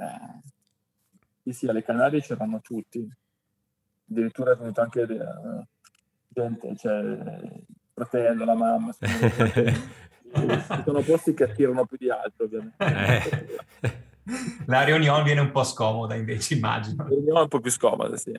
sì, sì, alle Canarie c'erano tutti, addirittura è venuto anche eh, gente, cioè il fratello, la mamma, ci sono posti che attirano più di altri ovviamente. Eh. La riunione viene un po' scomoda invece, immagino. La riunione è un po' più scomoda, sì.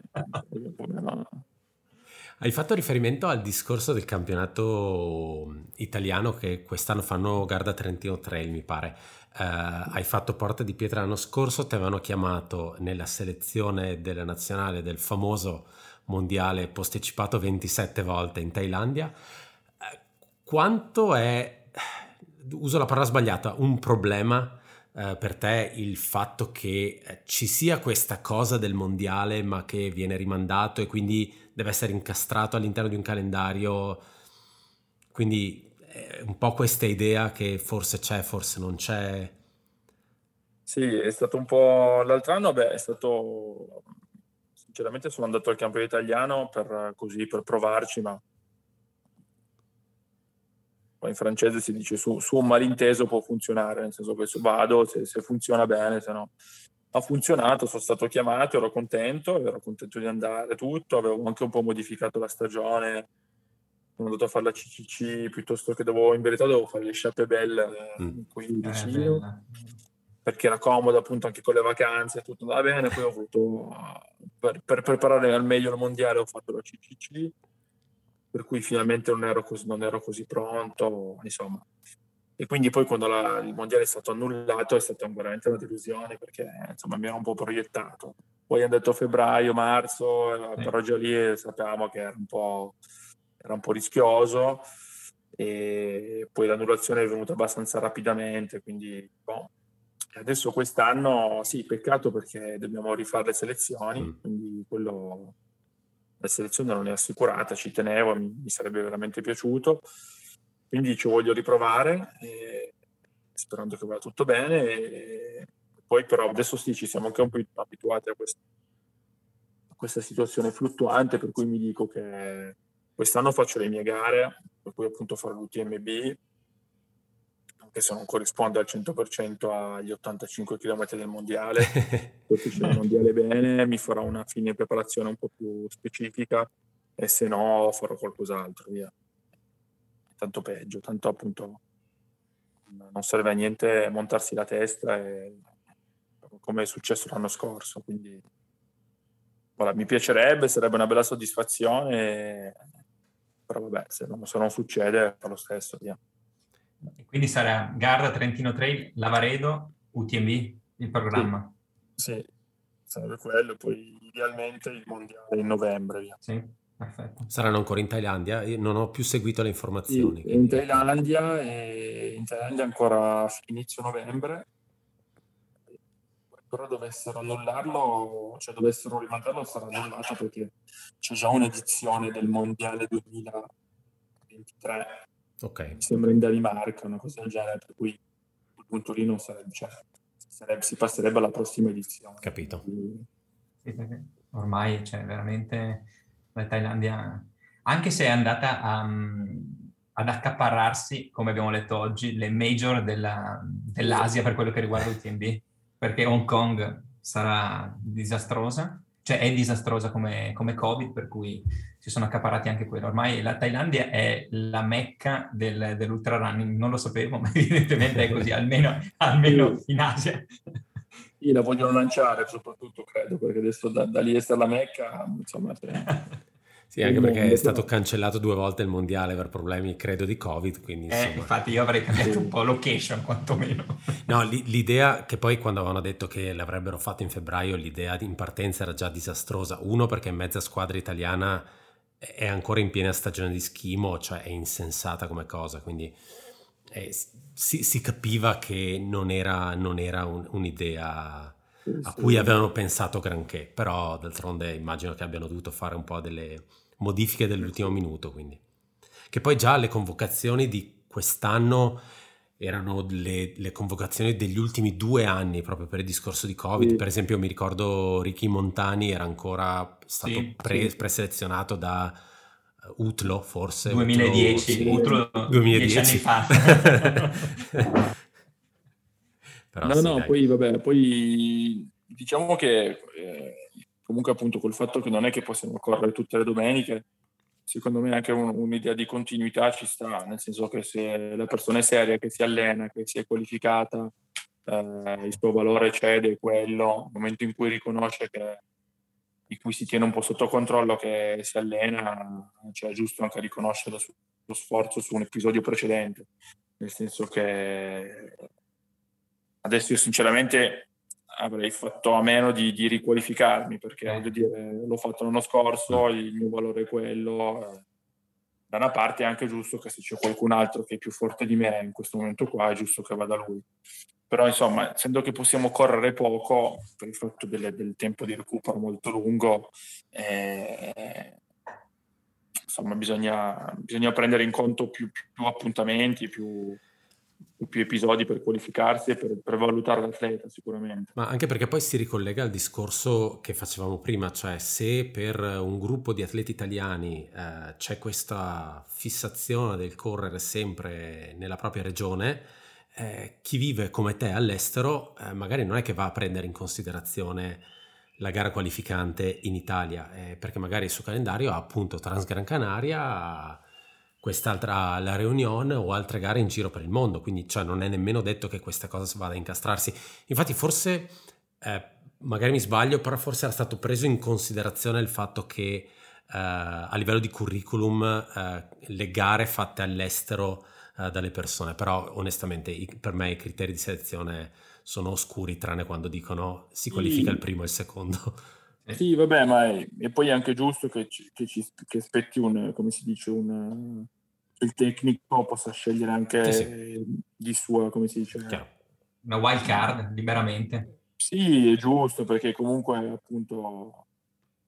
Hai fatto riferimento al discorso del campionato italiano che quest'anno fanno Garda Trentino Trail, mi pare. Uh, hai fatto Porta di Pietra l'anno scorso, ti avevano chiamato nella selezione della nazionale del famoso mondiale posticipato 27 volte in Thailandia. Uh, quanto è uso la parola sbagliata, un problema eh, per te il fatto che eh, ci sia questa cosa del mondiale ma che viene rimandato e quindi deve essere incastrato all'interno di un calendario, quindi è un po' questa idea che forse c'è, forse non c'è. Sì, è stato un po' l'altro anno, beh, è stato sinceramente sono andato al campo italiano per così per provarci, ma in francese si dice su, su, un malinteso può funzionare, nel senso che se vado, se, se, funziona bene, se no. Ha funzionato, sono stato chiamato, ero contento, ero contento di andare tutto, avevo anche un po' modificato la stagione, sono andato a fare la CCC piuttosto che dovevo, in verità dovevo fare le sciappe belle mm. qui eh, vicino, eh, perché era comodo appunto anche con le vacanze, tutto andava bene, poi ho avuto, per, per preparare al meglio il mondiale ho fatto la CCC, per cui finalmente non ero così, non ero così pronto, insomma. E quindi poi quando la, il mondiale è stato annullato è stata veramente una delusione perché insomma mi ero un po' proiettato. Poi hanno detto febbraio, marzo, sì. però già lì sapevamo che era un po', era un po' rischioso e poi l'annullazione è venuta abbastanza rapidamente, quindi boh. adesso quest'anno sì, peccato perché dobbiamo rifare le selezioni, mm. quindi quello la selezione non è assicurata, ci tenevo, mi, sarebbe veramente piaciuto, quindi ci voglio riprovare, eh, sperando che vada tutto bene. E poi però adesso sì, ci siamo anche un po' abituati a questa, a questa situazione fluttuante, per cui mi dico che quest'anno faccio le mie gare, per cui appunto farò l'UTMB, anche se non corrisponde al 100% agli 85 km del mondiale, poi c'è il mondiale bene, mi farò una fine preparazione un po' più specifica e se no farò qualcos'altro, via. Tanto peggio, tanto appunto non serve a niente montarsi la testa e, come è successo l'anno scorso, quindi voilà, mi piacerebbe, sarebbe una bella soddisfazione, però vabbè, se non, se non succede fa lo stesso, via. Quindi sarà Garda, Trentino Trail, Lavaredo, UTMB il programma. Sì, sì sarebbe quello, poi idealmente il mondiale in novembre. Via. Sì, perfetto. Saranno ancora in Thailandia? Io non ho più seguito le informazioni. Sì, in Thailandia, e in Thailandia ancora inizio novembre, però dovessero annullarlo, cioè dovessero rimandarlo, sarà annullato perché c'è già un'edizione del mondiale 2000 23. Ok. Mi sembra in Danimarca, una cosa del genere, per cui a quel punto lì non sarebbe, cioè, sarebbe, si passerebbe alla prossima edizione. Capito. Quindi, Sì, perché ormai, cioè, veramente la Thailandia, anche se è andata a, ad accaparrarsi, come abbiamo letto oggi, le major della- dell'Asia per quello che riguarda il TNB, perché Hong Kong sarà disastrosa, cioè è disastrosa come, come Covid, per cui si sono accaparrati anche quello. Ormai la Thailandia è la mecca del, dell'ultra running, non lo sapevo, ma evidentemente è così, almeno, almeno in Asia. Sì, la vogliono lanciare soprattutto, credo, perché adesso da, da lì essere la Mecca, insomma, Sì, anche perché è mondo, stato però. cancellato due volte il mondiale per problemi, credo, di Covid, quindi Eh, insomma... infatti io avrei cambiato un po' location, quantomeno. No, l'i- l'idea che poi quando avevano detto che l'avrebbero fatto in febbraio, l'idea di- in partenza era già disastrosa. Uno, perché mezza squadra italiana è ancora in piena stagione di schimo, cioè è insensata come cosa, quindi eh, si, si capiva che non era, non era un- un'idea a cui avevano pensato granché, però d'altronde immagino che abbiano dovuto fare un po' delle modifiche dell'ultimo minuto, quindi. Che poi già le convocazioni di quest'anno erano le, le convocazioni degli ultimi due anni proprio per il discorso di Covid. Sì. Per esempio mi ricordo Ricky Montani era ancora stato Sì, pre- sì. preselezionato da eh, Utlo, forse. 2010, Utlo, Utlo, 2010. dieci anni fa. Però no, sì, no, dai. poi vabbè, poi diciamo che eh, comunque appunto col fatto che non è che possiamo correre tutte le domeniche, secondo me anche un- un'idea di continuità ci sta, nel senso che se la persona è seria, che si allena, che si è qualificata, eh, il suo valore cede quello, nel momento in cui riconosce che di cui si tiene un po' sotto controllo, che si allena, cioè è giusto anche riconoscere lo, lo sforzo su un episodio precedente, nel senso che adesso io sinceramente avrei fatto a meno di, di riqualificarmi perché Eh. dire l'ho fatto l'anno scorso, il mio valore è quello. eh. Da una parte è anche giusto che se c'è qualcun altro che è più forte di me in questo momento qua è giusto che vada lui. Però insomma, essendo che possiamo correre poco per il fatto del, del tempo di recupero molto lungo, eh, insomma bisogna, bisogna prendere in conto più, più appuntamenti, più, più episodi per qualificarsi e per, per valutare l'atleta sicuramente. Ma anche perché poi si ricollega al discorso che facevamo prima, cioè se per un gruppo di atleti italiani eh, c'è questa fissazione del correre sempre nella propria regione, eh, chi vive come te all'estero eh, magari non è che va a prendere in considerazione la gara qualificante in Italia, eh, perché magari il suo calendario ha appunto Transgran Canaria, quest'altra la Reunion o altre gare in giro per il mondo, quindi cioè, non è nemmeno detto che questa cosa vada a incastrarsi. Infatti forse, eh, magari mi sbaglio, però forse era stato preso in considerazione il fatto che eh, a livello di curriculum eh, le gare fatte all'estero eh, dalle persone, però onestamente per me i criteri di selezione sono oscuri tranne quando dicono si qualifica Sì. il primo e il secondo. Sì, vabbè, ma è, e poi è anche giusto che, che, ci, che aspetti un, come si dice, un, il tecnico possa scegliere anche Sì, di sua, come si dice. Chiaro. Una wild card, liberamente. Sì, è giusto, perché comunque appunto,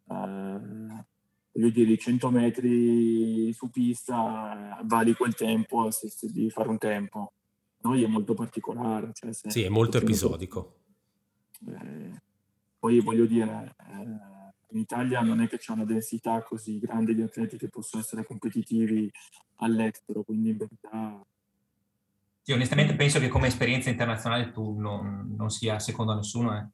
eh, voglio dire, i 100 metri su pista eh, vali quel tempo se, se devi fare un tempo. Noi è molto particolare. Cioè Sì, è molto episodico. Eh, poi voglio dire, eh, in Italia non è che c'è una densità così grande di atleti che possono essere competitivi all'estero, quindi in verità Sì, onestamente penso che come esperienza internazionale tu non, non sia secondo a nessuno, eh.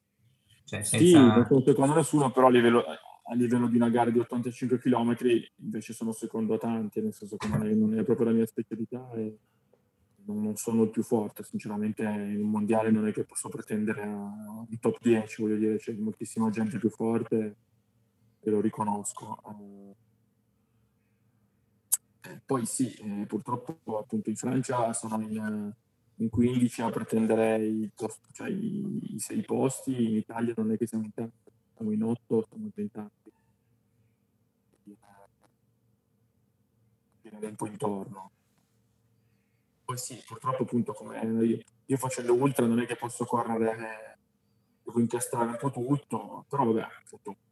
Cioè, sì, senza... non sono secondo a nessuno, però a livello, a livello di una gara di 85 km invece sono secondo a tanti, nel senso che non è, non è proprio la mia specialità e non, sono il più forte, sinceramente in un mondiale non è che posso pretendere un top 10, voglio dire, c'è moltissima gente più forte e lo riconosco. Eh, poi sì, eh, purtroppo appunto in Francia sono in, in 15 a pretendere i, cioè, i, i sei posti, in Italia non è che siamo in tanti, siamo in 8, siamo in tanti. Viene un po' intorno. Poi sì, purtroppo appunto come io, io facendo ultra non è che posso correre devo incastrare un po' tutto, però vabbè,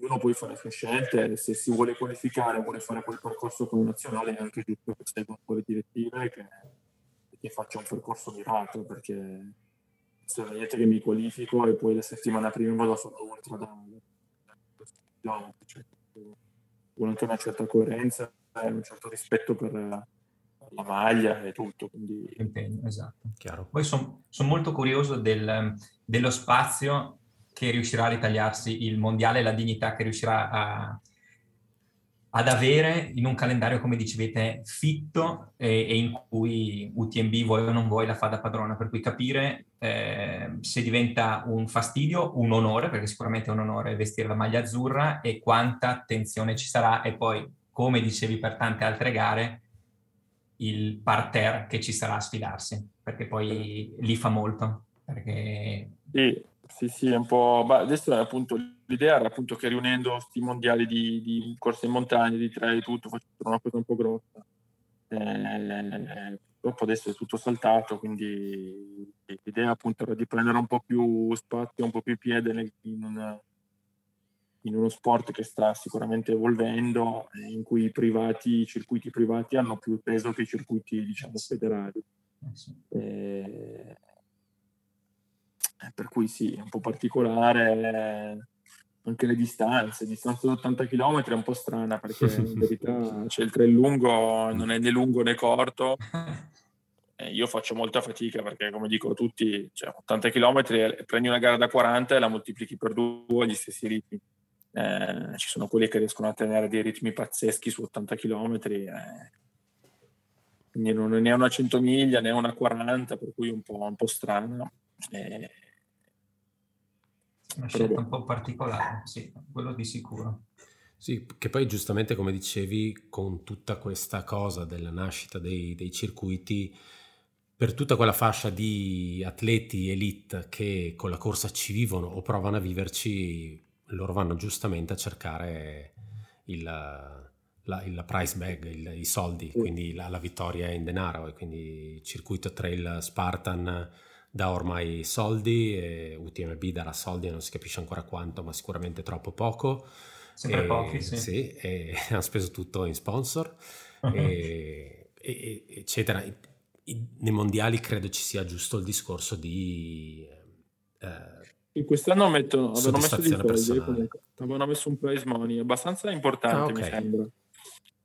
uno può fare le scelte, se si vuole qualificare, vuole fare quel percorso con nazionale, è anche giusto che segua quelle direttive e che, che faccia un percorso mirato, perché se niente che mi qualifico e poi la settimana prima vado fare ultra da cioè, vuole anche una certa coerenza e un certo rispetto per la maglia e tutto. Quindi... Impegno, esatto. Chiaro. Poi sono son molto curioso del, dello spazio che riuscirà a ritagliarsi il mondiale, la dignità che riuscirà a, ad avere in un calendario, come dicevete, fitto e, e, in cui UTMB vuoi o non vuoi la fa da padrona, per cui capire eh, se diventa un fastidio, un onore, perché sicuramente è un onore vestire la maglia azzurra e quanta attenzione ci sarà e poi, come dicevi per tante altre gare, il parterre che ci sarà a sfidarsi, perché poi lì fa molto. Perché... Sì, sì, sì, è un po'... Beh, adesso è appunto l'idea era appunto che riunendo questi mondiali di, di corse in montagna, di trail e tutto, facessero una cosa un po' grossa. Eh, purtroppo adesso è tutto saltato, quindi l'idea appunto era di prendere un po' più spazio, un po' più piede in, una, in, uno sport che sta sicuramente evolvendo, in cui i privati, i circuiti privati hanno più peso che i circuiti diciamo federali. Eh, eh per cui sì, è un po' particolare anche le distanze, distanza di 80 km è un po' strana perché in verità c'è il trail lungo, non è né lungo né corto. Eh, io faccio molta fatica perché, come dico a tutti, cioè 80 km, prendi una gara da 40 e la moltiplichi per due agli stessi ritmi. Eh, ci sono quelli che riescono a tenere dei ritmi pazzeschi su 80 km. Eh. Quindi non è una 100 miglia né una 40, per cui un po', un po strana. Eh, una scelta un po' particolare, sì, quello di sicuro. Sì, che poi giustamente come dicevi, con tutta questa cosa della nascita dei, dei circuiti, per tutta quella fascia di atleti elite che con la corsa ci vivono o provano a viverci, loro vanno giustamente a cercare il, la, il price bag, il, i soldi, quindi la, la, vittoria in denaro e quindi circuito trail Spartan dà ormai soldi, e UTMB darà soldi, non si capisce ancora quanto, ma sicuramente troppo poco. Sempre e, pochi, sì. Sì, e hanno speso tutto in sponsor, uh-huh. e, e, eccetera. Nei mondiali credo ci sia giusto il discorso di... Eh, quest'anno mettono, avevano messo dei soldi, comunque, avevano messo un prize money abbastanza importante, ah, okay. mi sembra.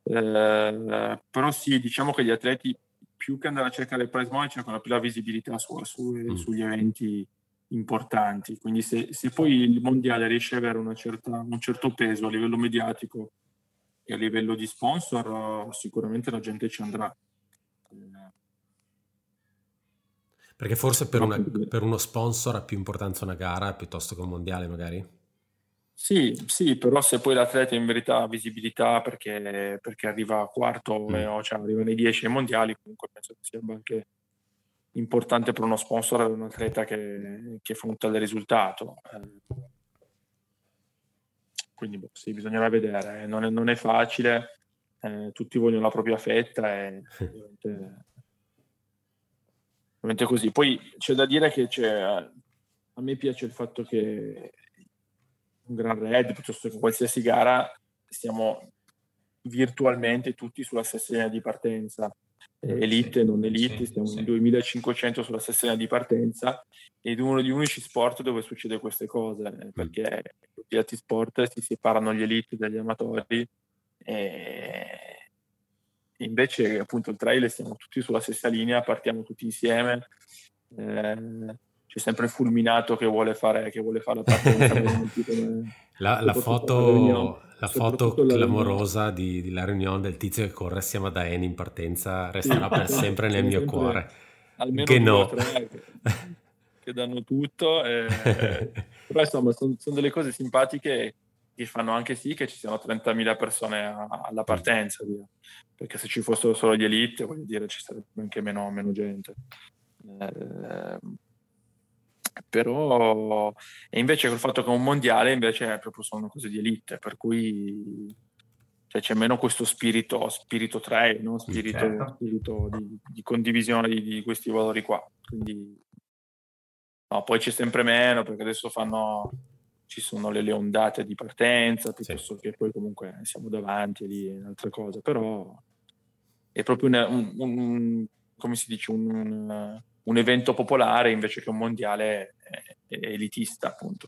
Eh, però sì, diciamo che gli atleti più che andare a cercare il prize money cercano più la visibilità su, su, mm. sugli eventi importanti. Quindi se, se, poi il mondiale riesce ad avere certa, un certo peso a livello mediatico e a livello di sponsor, sicuramente la gente ci andrà. Perché forse per, una, per uno sponsor ha più importanza una gara piuttosto che un mondiale magari? Sì, sì, però se poi l'atleta in verità ha visibilità perché, perché arriva a quarto mm. o cioè arriva nei 10 ai mondiali, comunque penso che sia anche importante per uno sponsor avere un atleta che, che fa un tale risultato. Eh, quindi boh, sì, bisognerà vedere, non è, non è facile, eh, tutti vogliono la propria fetta e ovviamente, ovviamente così. Poi c'è da dire che a me piace il fatto che un Gran Red piuttosto che qualsiasi gara, stiamo virtualmente tutti sulla stessa linea di partenza. Eh, elite, non elite, stiamo sì. in 2500 sulla stessa linea di partenza ed uno degli unici sport dove succede queste cose, eh, perché tutti gli altri sport si separano gli elite dagli amatori e invece appunto il trail stiamo tutti sulla stessa linea, partiamo tutti insieme. Eh, c'è sempre il fulminato che vuole fare, che vuole fare la partenza. la, la foto, la foto clamorosa di, di, la riunione del tizio che corre assieme a Daen in partenza resterà per sempre nel mio sempre, cuore. Almeno che no. Tre, che, che, danno tutto. E, però insomma sono, sono delle cose simpatiche che fanno anche sì che ci siano 30.000 persone alla partenza, via. perché se ci fossero solo gli elite, voglio dire, ci sarebbe anche meno, meno gente. Eh, però e invece col fatto che è un mondiale invece è proprio sono cose di elite per cui cioè, c'è meno questo spirito spirito trail no? spirito, certo. spirito di, di, condivisione di, di, questi valori qua quindi no, poi c'è sempre meno perché adesso fanno, ci sono le, le ondate di partenza, piuttosto sì. che poi comunque siamo davanti e lì è un'altra cosa, però è proprio una, un, un, come si dice, un, un, evento popolare invece che un mondiale elitista, appunto.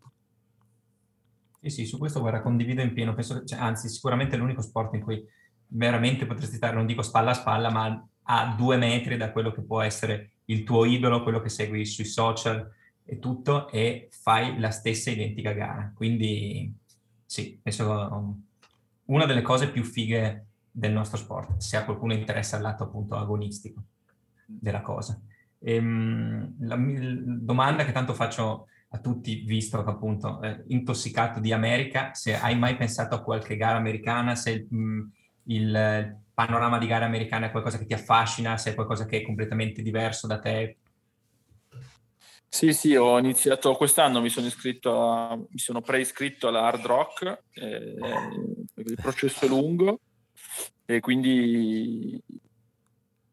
Sì, sì, su questo guarda, condivido in pieno, penso, cioè, anzi sicuramente è l'unico sport in cui veramente potresti stare, non dico spalla a spalla, ma a due metri da quello che può essere il tuo idolo, quello che segui sui social e tutto, e fai la stessa identica gara. Quindi sì, penso una delle cose più fighe del nostro sport, se a qualcuno interessa il lato appunto agonistico della cosa. Ehm, la, la domanda che tanto faccio a tutti, visto che appunto eh, intossicato di America, se hai mai pensato a qualche gara americana, se mh, mm, il panorama di gare americane è qualcosa che ti affascina, se è qualcosa che è completamente diverso da te. Sì, sì, ho iniziato quest'anno, mi sono iscritto, a, mi sono preiscritto alla Hard Rock, eh, il processo è lungo e quindi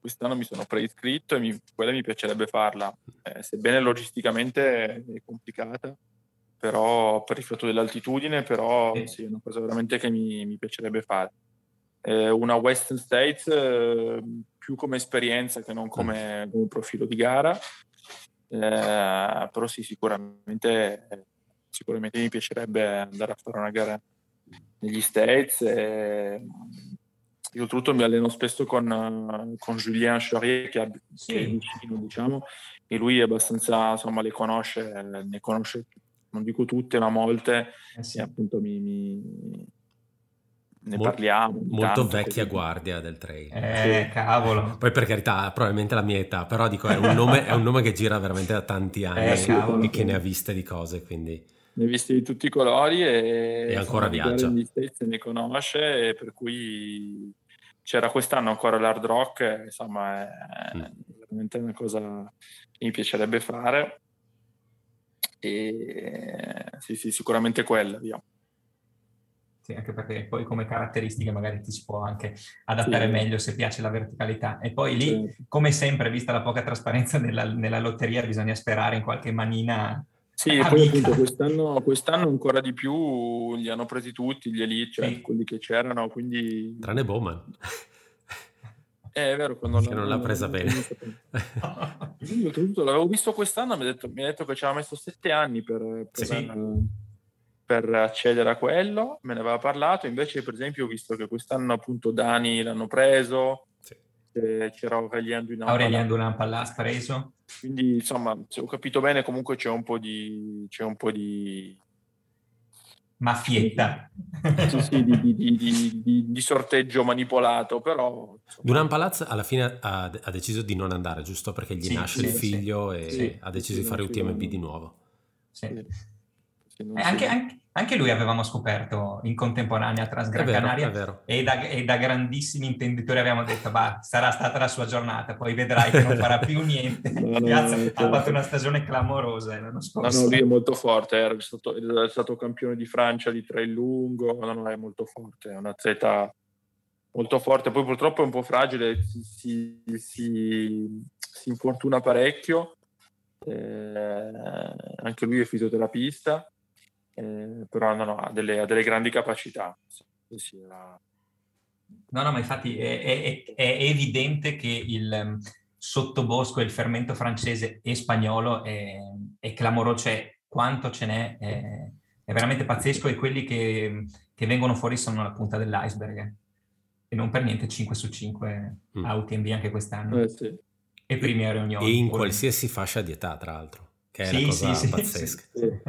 quest'anno mi sono preiscritto e mi, quella mi piacerebbe farla, eh, sebbene logisticamente è complicata, però per il fatto dell'altitudine, però sì. è una cosa veramente che mi, mi piacerebbe fare. Eh, una Western States eh, più come esperienza che non come, come profilo di gara, eh, però sì, sicuramente, sicuramente mi piacerebbe andare a fare una gara negli States. E, io oltretutto mi alleno spesso con, con Julien Charrier che, è, vicino, diciamo, e lui è abbastanza, insomma, le conosce, ne conosce, non dico tutte, ma molte, eh sì. e appunto mi, mi ne Mol, parliamo. Molto vecchia così. guardia del trail. Eh, sì. cavolo. Poi per carità, probabilmente la mia età, però dico, è un nome, è un nome che gira veramente da tanti anni eh, e che ne ha viste di cose, quindi... Ne ha viste di tutti i colori e, e ancora viaggia. ne conosce, e per cui c'era quest'anno ancora l'hard rock, insomma è mm. veramente una cosa che mi piacerebbe fare. E sì, sì, sicuramente quella, via. Sì, anche perché poi come caratteristiche magari ti si può anche adattare sì. meglio se piace la verticalità. E poi lì, sì. come sempre, vista la poca trasparenza nella, nella lotteria, bisogna sperare in qualche manina sì, e poi appunto quest'anno, quest'anno, ancora di più li hanno presi tutti gli elite, cioè sì. quelli che c'erano, quindi... Tranne Bowman. Eh, è vero, quando che non l'ha presa bene. Io oltretutto l'avevo visto quest'anno, mi ha detto, mi ha detto che ci aveva messo sette anni per, per, sì. Per, accedere a quello, me ne aveva parlato, invece per esempio ho visto che quest'anno appunto Dani l'hanno preso, sì. c'era Aurelien Dunamp. Aurelien Dunamp l'ha preso. Quindi insomma, se ho capito bene comunque c'è un po' di... C'è un po' di Maffietta. Sì, sì, di, di, di, di, sorteggio manipolato, però... Duran Palaz alla fine ha, ha, deciso di non andare, giusto? Perché gli sì, nasce sì, il figlio e ha deciso di fare UTMB di nuovo. Sì. Eh, anche, anche, anche lui avevamo scoperto in contemporanea tra Gran Canaria e da, e da, grandissimi intenditori avevamo detto bah, sarà stata la sua giornata, poi vedrai che non farà più niente. no, no, Piazza, no, ha fatto una stagione clamorosa l'anno scorso. No, lui è molto forte, era stato, è stato campione di Francia di trail lungo, no, no, è molto forte, è un atleta molto forte, poi purtroppo è un po' fragile, si, si, si, si infortuna parecchio, eh, anche lui è fisioterapista eh, però no, no, ha, delle, ha, delle, grandi capacità. Sì, la... No, no, ma infatti è, è, è evidente che il um, sottobosco, il fermento francese e spagnolo è, è clamoroso, cioè quanto ce n'è è, è veramente pazzesco e quelli che, che, vengono fuori sono la punta dell'iceberg. E non per niente 5 su 5 mm. a UTMB anche quest'anno. Eh, sì. E primi a riunioni. E in qualsiasi fascia di età, tra l'altro che è sì, una cosa sì, pazzesca. Sì,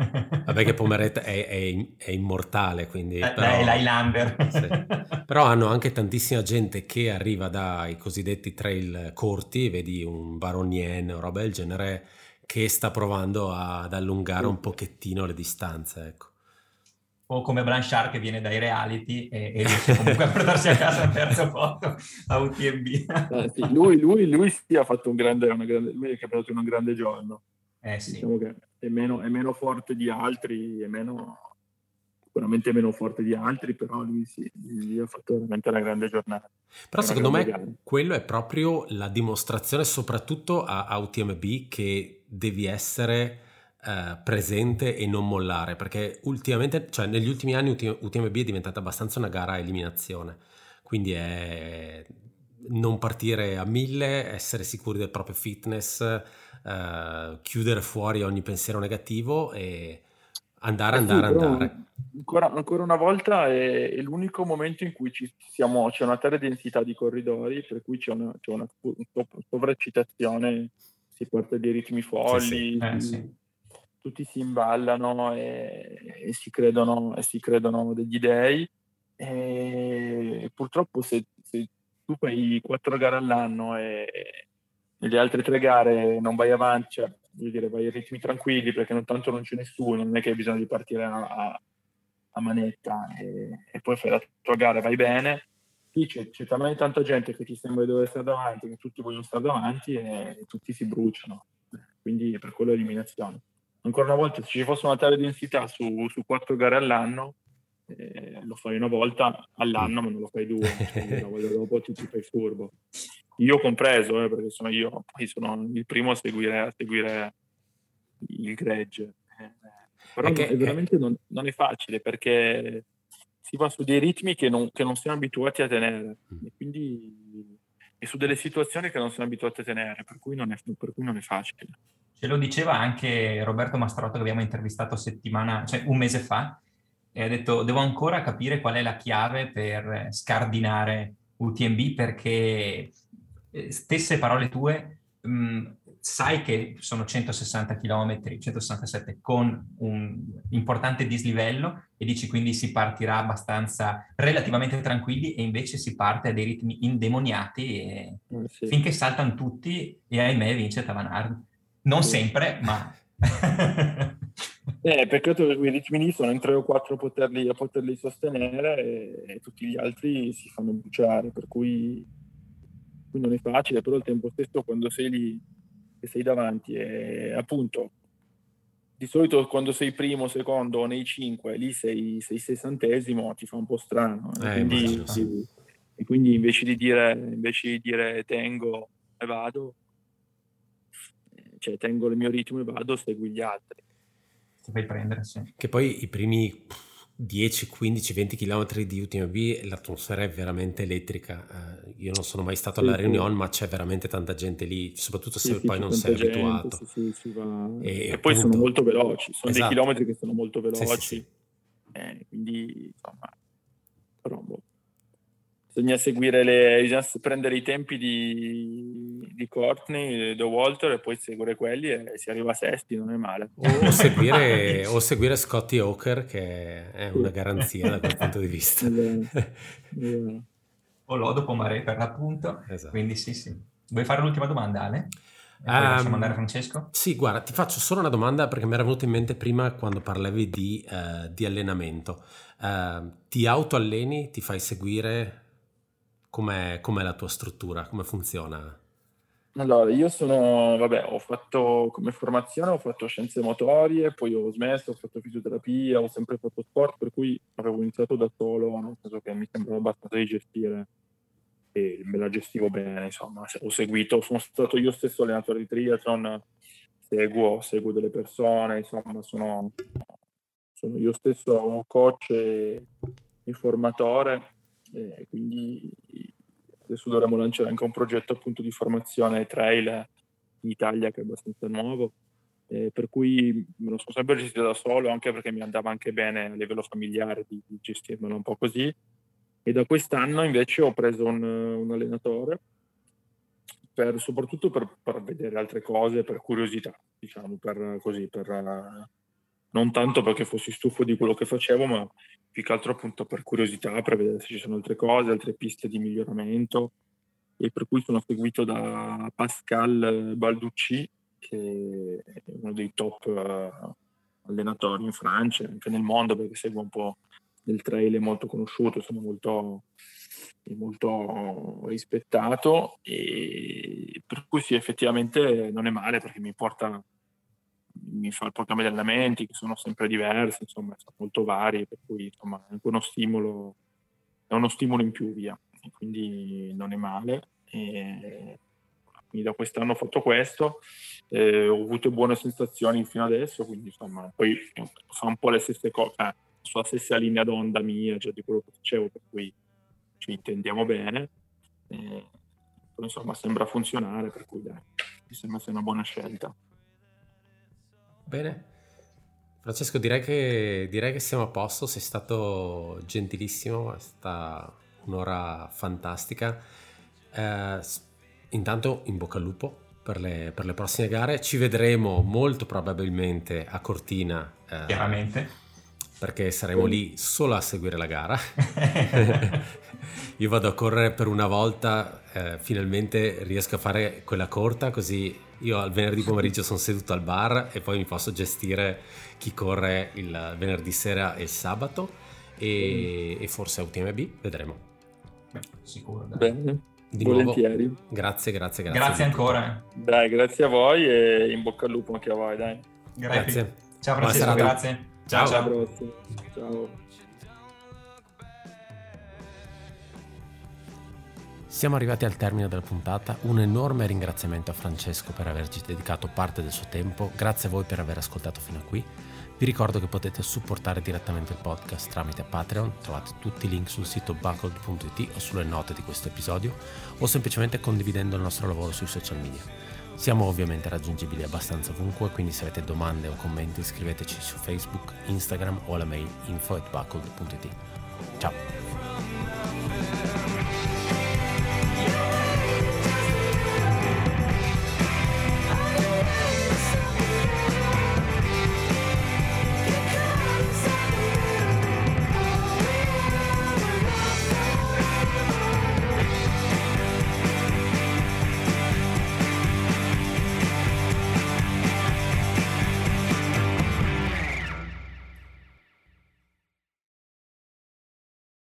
Vabbè che Pomeret è, è, è immortale, quindi... Eh, però, è l'Highlander. Però hanno anche tantissima gente che arriva dai cosiddetti trail corti, vedi un Baronien o roba del genere, che sta provando ad allungare un pochettino le distanze, ecco. O come Blanchard che viene dai reality e, e riesce comunque a portarsi a casa un terzo posto a UTMB. Eh, lui, lui, lui sì ha fatto un grande, una grande, lui è capitato in un grande giorno. Eh, sì. Diciamo che è meno, è meno, forte di altri, è meno, sicuramente meno forte di altri, però lui sì, lui ha fatto veramente una grande giornata. Però secondo me gara. quello è proprio la dimostrazione, soprattutto a, a UTMB, che devi essere eh, presente e non mollare, perché ultimamente, cioè negli ultimi anni UTMB è diventata abbastanza una gara a eliminazione, quindi è non partire a mille, essere sicuri del proprio fitness, eh, chiudere fuori ogni pensiero negativo e andare, andare, sì, andare. Ancora, ancora, una volta è, è, l'unico momento in cui ci siamo, c'è una tale densità di corridori, per cui c'è una, c'è una sovraccitazione, si parte dei ritmi folli, sì, sì. Eh, sì. tutti si imballano e, e, si credono, e si credono degli dei. E purtroppo se, se tu fai quattro gare all'anno e nelle altre tre gare non vai avanti, cioè, voglio dire, vai a ritmi tranquilli perché non tanto non c'è nessuno, non è che hai bisogno di partire a, a manetta e, e, poi fai la tua gara vai bene. Qui c'è, c'è, talmente tanta gente che ti sembra di dover stare davanti, che tutti vogliono stare davanti e, e tutti si bruciano. Quindi per quello eliminazione. Ancora una volta, se ci fosse una tale densità su, su quattro gare all'anno, eh, lo fai una volta all'anno, ma non lo fai due, cioè, dopo ti, ti fai furbo. Io compreso, eh, perché sono io, poi sono il primo a seguire, a seguire il gregge. Eh, però che, è veramente non, non, è facile perché si va su dei ritmi che non, che non siamo abituati a tenere mm. e quindi e su delle situazioni che non siamo abituati a tenere, per cui non è, cui non è facile. Ce lo diceva anche Roberto Mastrotto che abbiamo intervistato settimana, cioè un mese fa, e ha detto devo ancora capire qual è la chiave per scardinare UTMB perché eh, stesse parole tue, mh, mm, sai che sono 160 km, 167 con un importante dislivello e dici quindi si partirà abbastanza relativamente tranquilli e invece si parte a dei ritmi indemoniati e, eh, sì. finché saltano tutti e ahimè vince Tavanard. Non sempre, ma... Eh, peccato che quei ritmi lì sono in tre o quattro a poterli, a poterli sostenere e, e, tutti gli altri si fanno bruciare, per cui, cui, non è facile, però al tempo stesso quando sei lì e sei davanti è appunto di solito quando sei primo, secondo nei cinque, lì sei, sei sessantesimo, ti fa un po' strano. Eh, quindi, sì. e quindi invece di, dire, invece di dire tengo e vado, cioè tengo il mio ritmo e vado, segui gli altri ti fai prendere, sì. Che poi i primi 10, 15, 20 km di UTMB l'atmosfera è veramente elettrica. Uh, io non sono mai stato alla sì, Reunion, sì. ma c'è veramente tanta gente lì, soprattutto se sì, poi non sei gente, abituato. E, e poi sono molto veloci, sono esatto. dei chilometri che sono molto veloci. Eh, quindi insomma, però boh bisogna seguire le, bisogna prendere i tempi di, di Courtney, The Walter e poi seguire quelli e si arriva a sesti, non è male. O seguire, o seguire Scotty Hawker che è una garanzia da quel punto di vista. o Lodo Pomare per l'appunto. Esatto. Quindi sì, sì. Vuoi fare l'ultima domanda, Ale? E poi um, lasciamo andare Francesco? Sì, guarda, ti faccio solo una domanda perché mi era venuta in mente prima quando parlavi di, uh, di allenamento. Uh, ti autoalleni, ti fai seguire Com'è, com'è la tua struttura? Come funziona? Allora, io sono, vabbè, ho fatto come formazione, ho fatto scienze motorie, poi ho smesso, ho fatto fisioterapia, ho sempre fatto sport, per cui avevo iniziato da solo, nel senso che mi sembrava abbastanza di gestire e me la gestivo bene, insomma, ho seguito, sono stato io stesso allenatore di triathlon, seguo, seguo delle persone, insomma, sono, sono io stesso coach e, e formatore e quindi adesso dovremmo lanciare anche un progetto appunto di formazione trail in Italia che è abbastanza nuovo. Eh, per cui me lo sono sempre gestito da solo, anche perché mi andava anche bene a livello familiare di, di gestirmelo un po' così. E da quest'anno invece ho preso un, un allenatore, per, soprattutto per, per, vedere altre cose, per curiosità, diciamo, per, così, per, non tanto perché fossi stufo di quello che facevo, ma più che altro appunto per curiosità, per vedere se ci sono altre cose, altre piste di miglioramento. E per cui sono seguito da Pascal Balducci, che è uno dei top uh, allenatori in Francia, anche nel mondo, perché segue un po' nel trail, è molto conosciuto, sono molto, molto rispettato. E per cui sì, effettivamente non è male perché mi porta mi fa il programma di allenamenti che sono sempre diversi, insomma, sono molto vari, per cui insomma è uno stimolo, è uno stimolo in più via, quindi non è male. E quindi da quest'anno ho fatto questo, eh, ho avuto buone sensazioni fino adesso, quindi insomma, poi fa un po' le stesse cose, eh, sulla stessa linea d'onda mia, già di quello che facevo, per cui ci intendiamo bene. Eh, insomma, sembra funzionare, per cui dai, mi sembra sia una buona scelta. Bene. Francesco, direi che, direi che siamo a posto, sei stato gentilissimo, è stata un'ora fantastica. Eh, intanto in bocca al lupo per le, per le, prossime gare, ci vedremo molto probabilmente a Cortina. Eh, Chiaramente perché saremo lì solo a seguire la gara. Io vado a correre per una volta, eh, finalmente riesco a fare quella corta, così io al venerdì pomeriggio sono seduto al bar e poi mi posso gestire chi corre il venerdì sera e il sabato e, e forse a UTMB, vedremo. Beh, sicuro. Dai. Bene. Di Volentieri. Nuovo, grazie, grazie, grazie. Grazie ancora. Dai, grazie a voi e in bocca al lupo anche a voi, dai. Grazie. Ciao Francesco, grazie. Ciao. Ciao. Ciao. Siamo arrivati al termine della puntata, un enorme ringraziamento a Francesco per averci dedicato parte del suo tempo, grazie a voi per aver ascoltato fino a qui. Vi ricordo che potete supportare direttamente il podcast tramite Patreon, trovate tutti i link sul sito buckled.it o sulle note di questo episodio o semplicemente condividendo il nostro lavoro sui social media. Siamo ovviamente raggiungibili abbastanza ovunque, quindi se avete domande o commenti scriveteci su Facebook, Instagram o alla mail info.buckled.it. Ciao!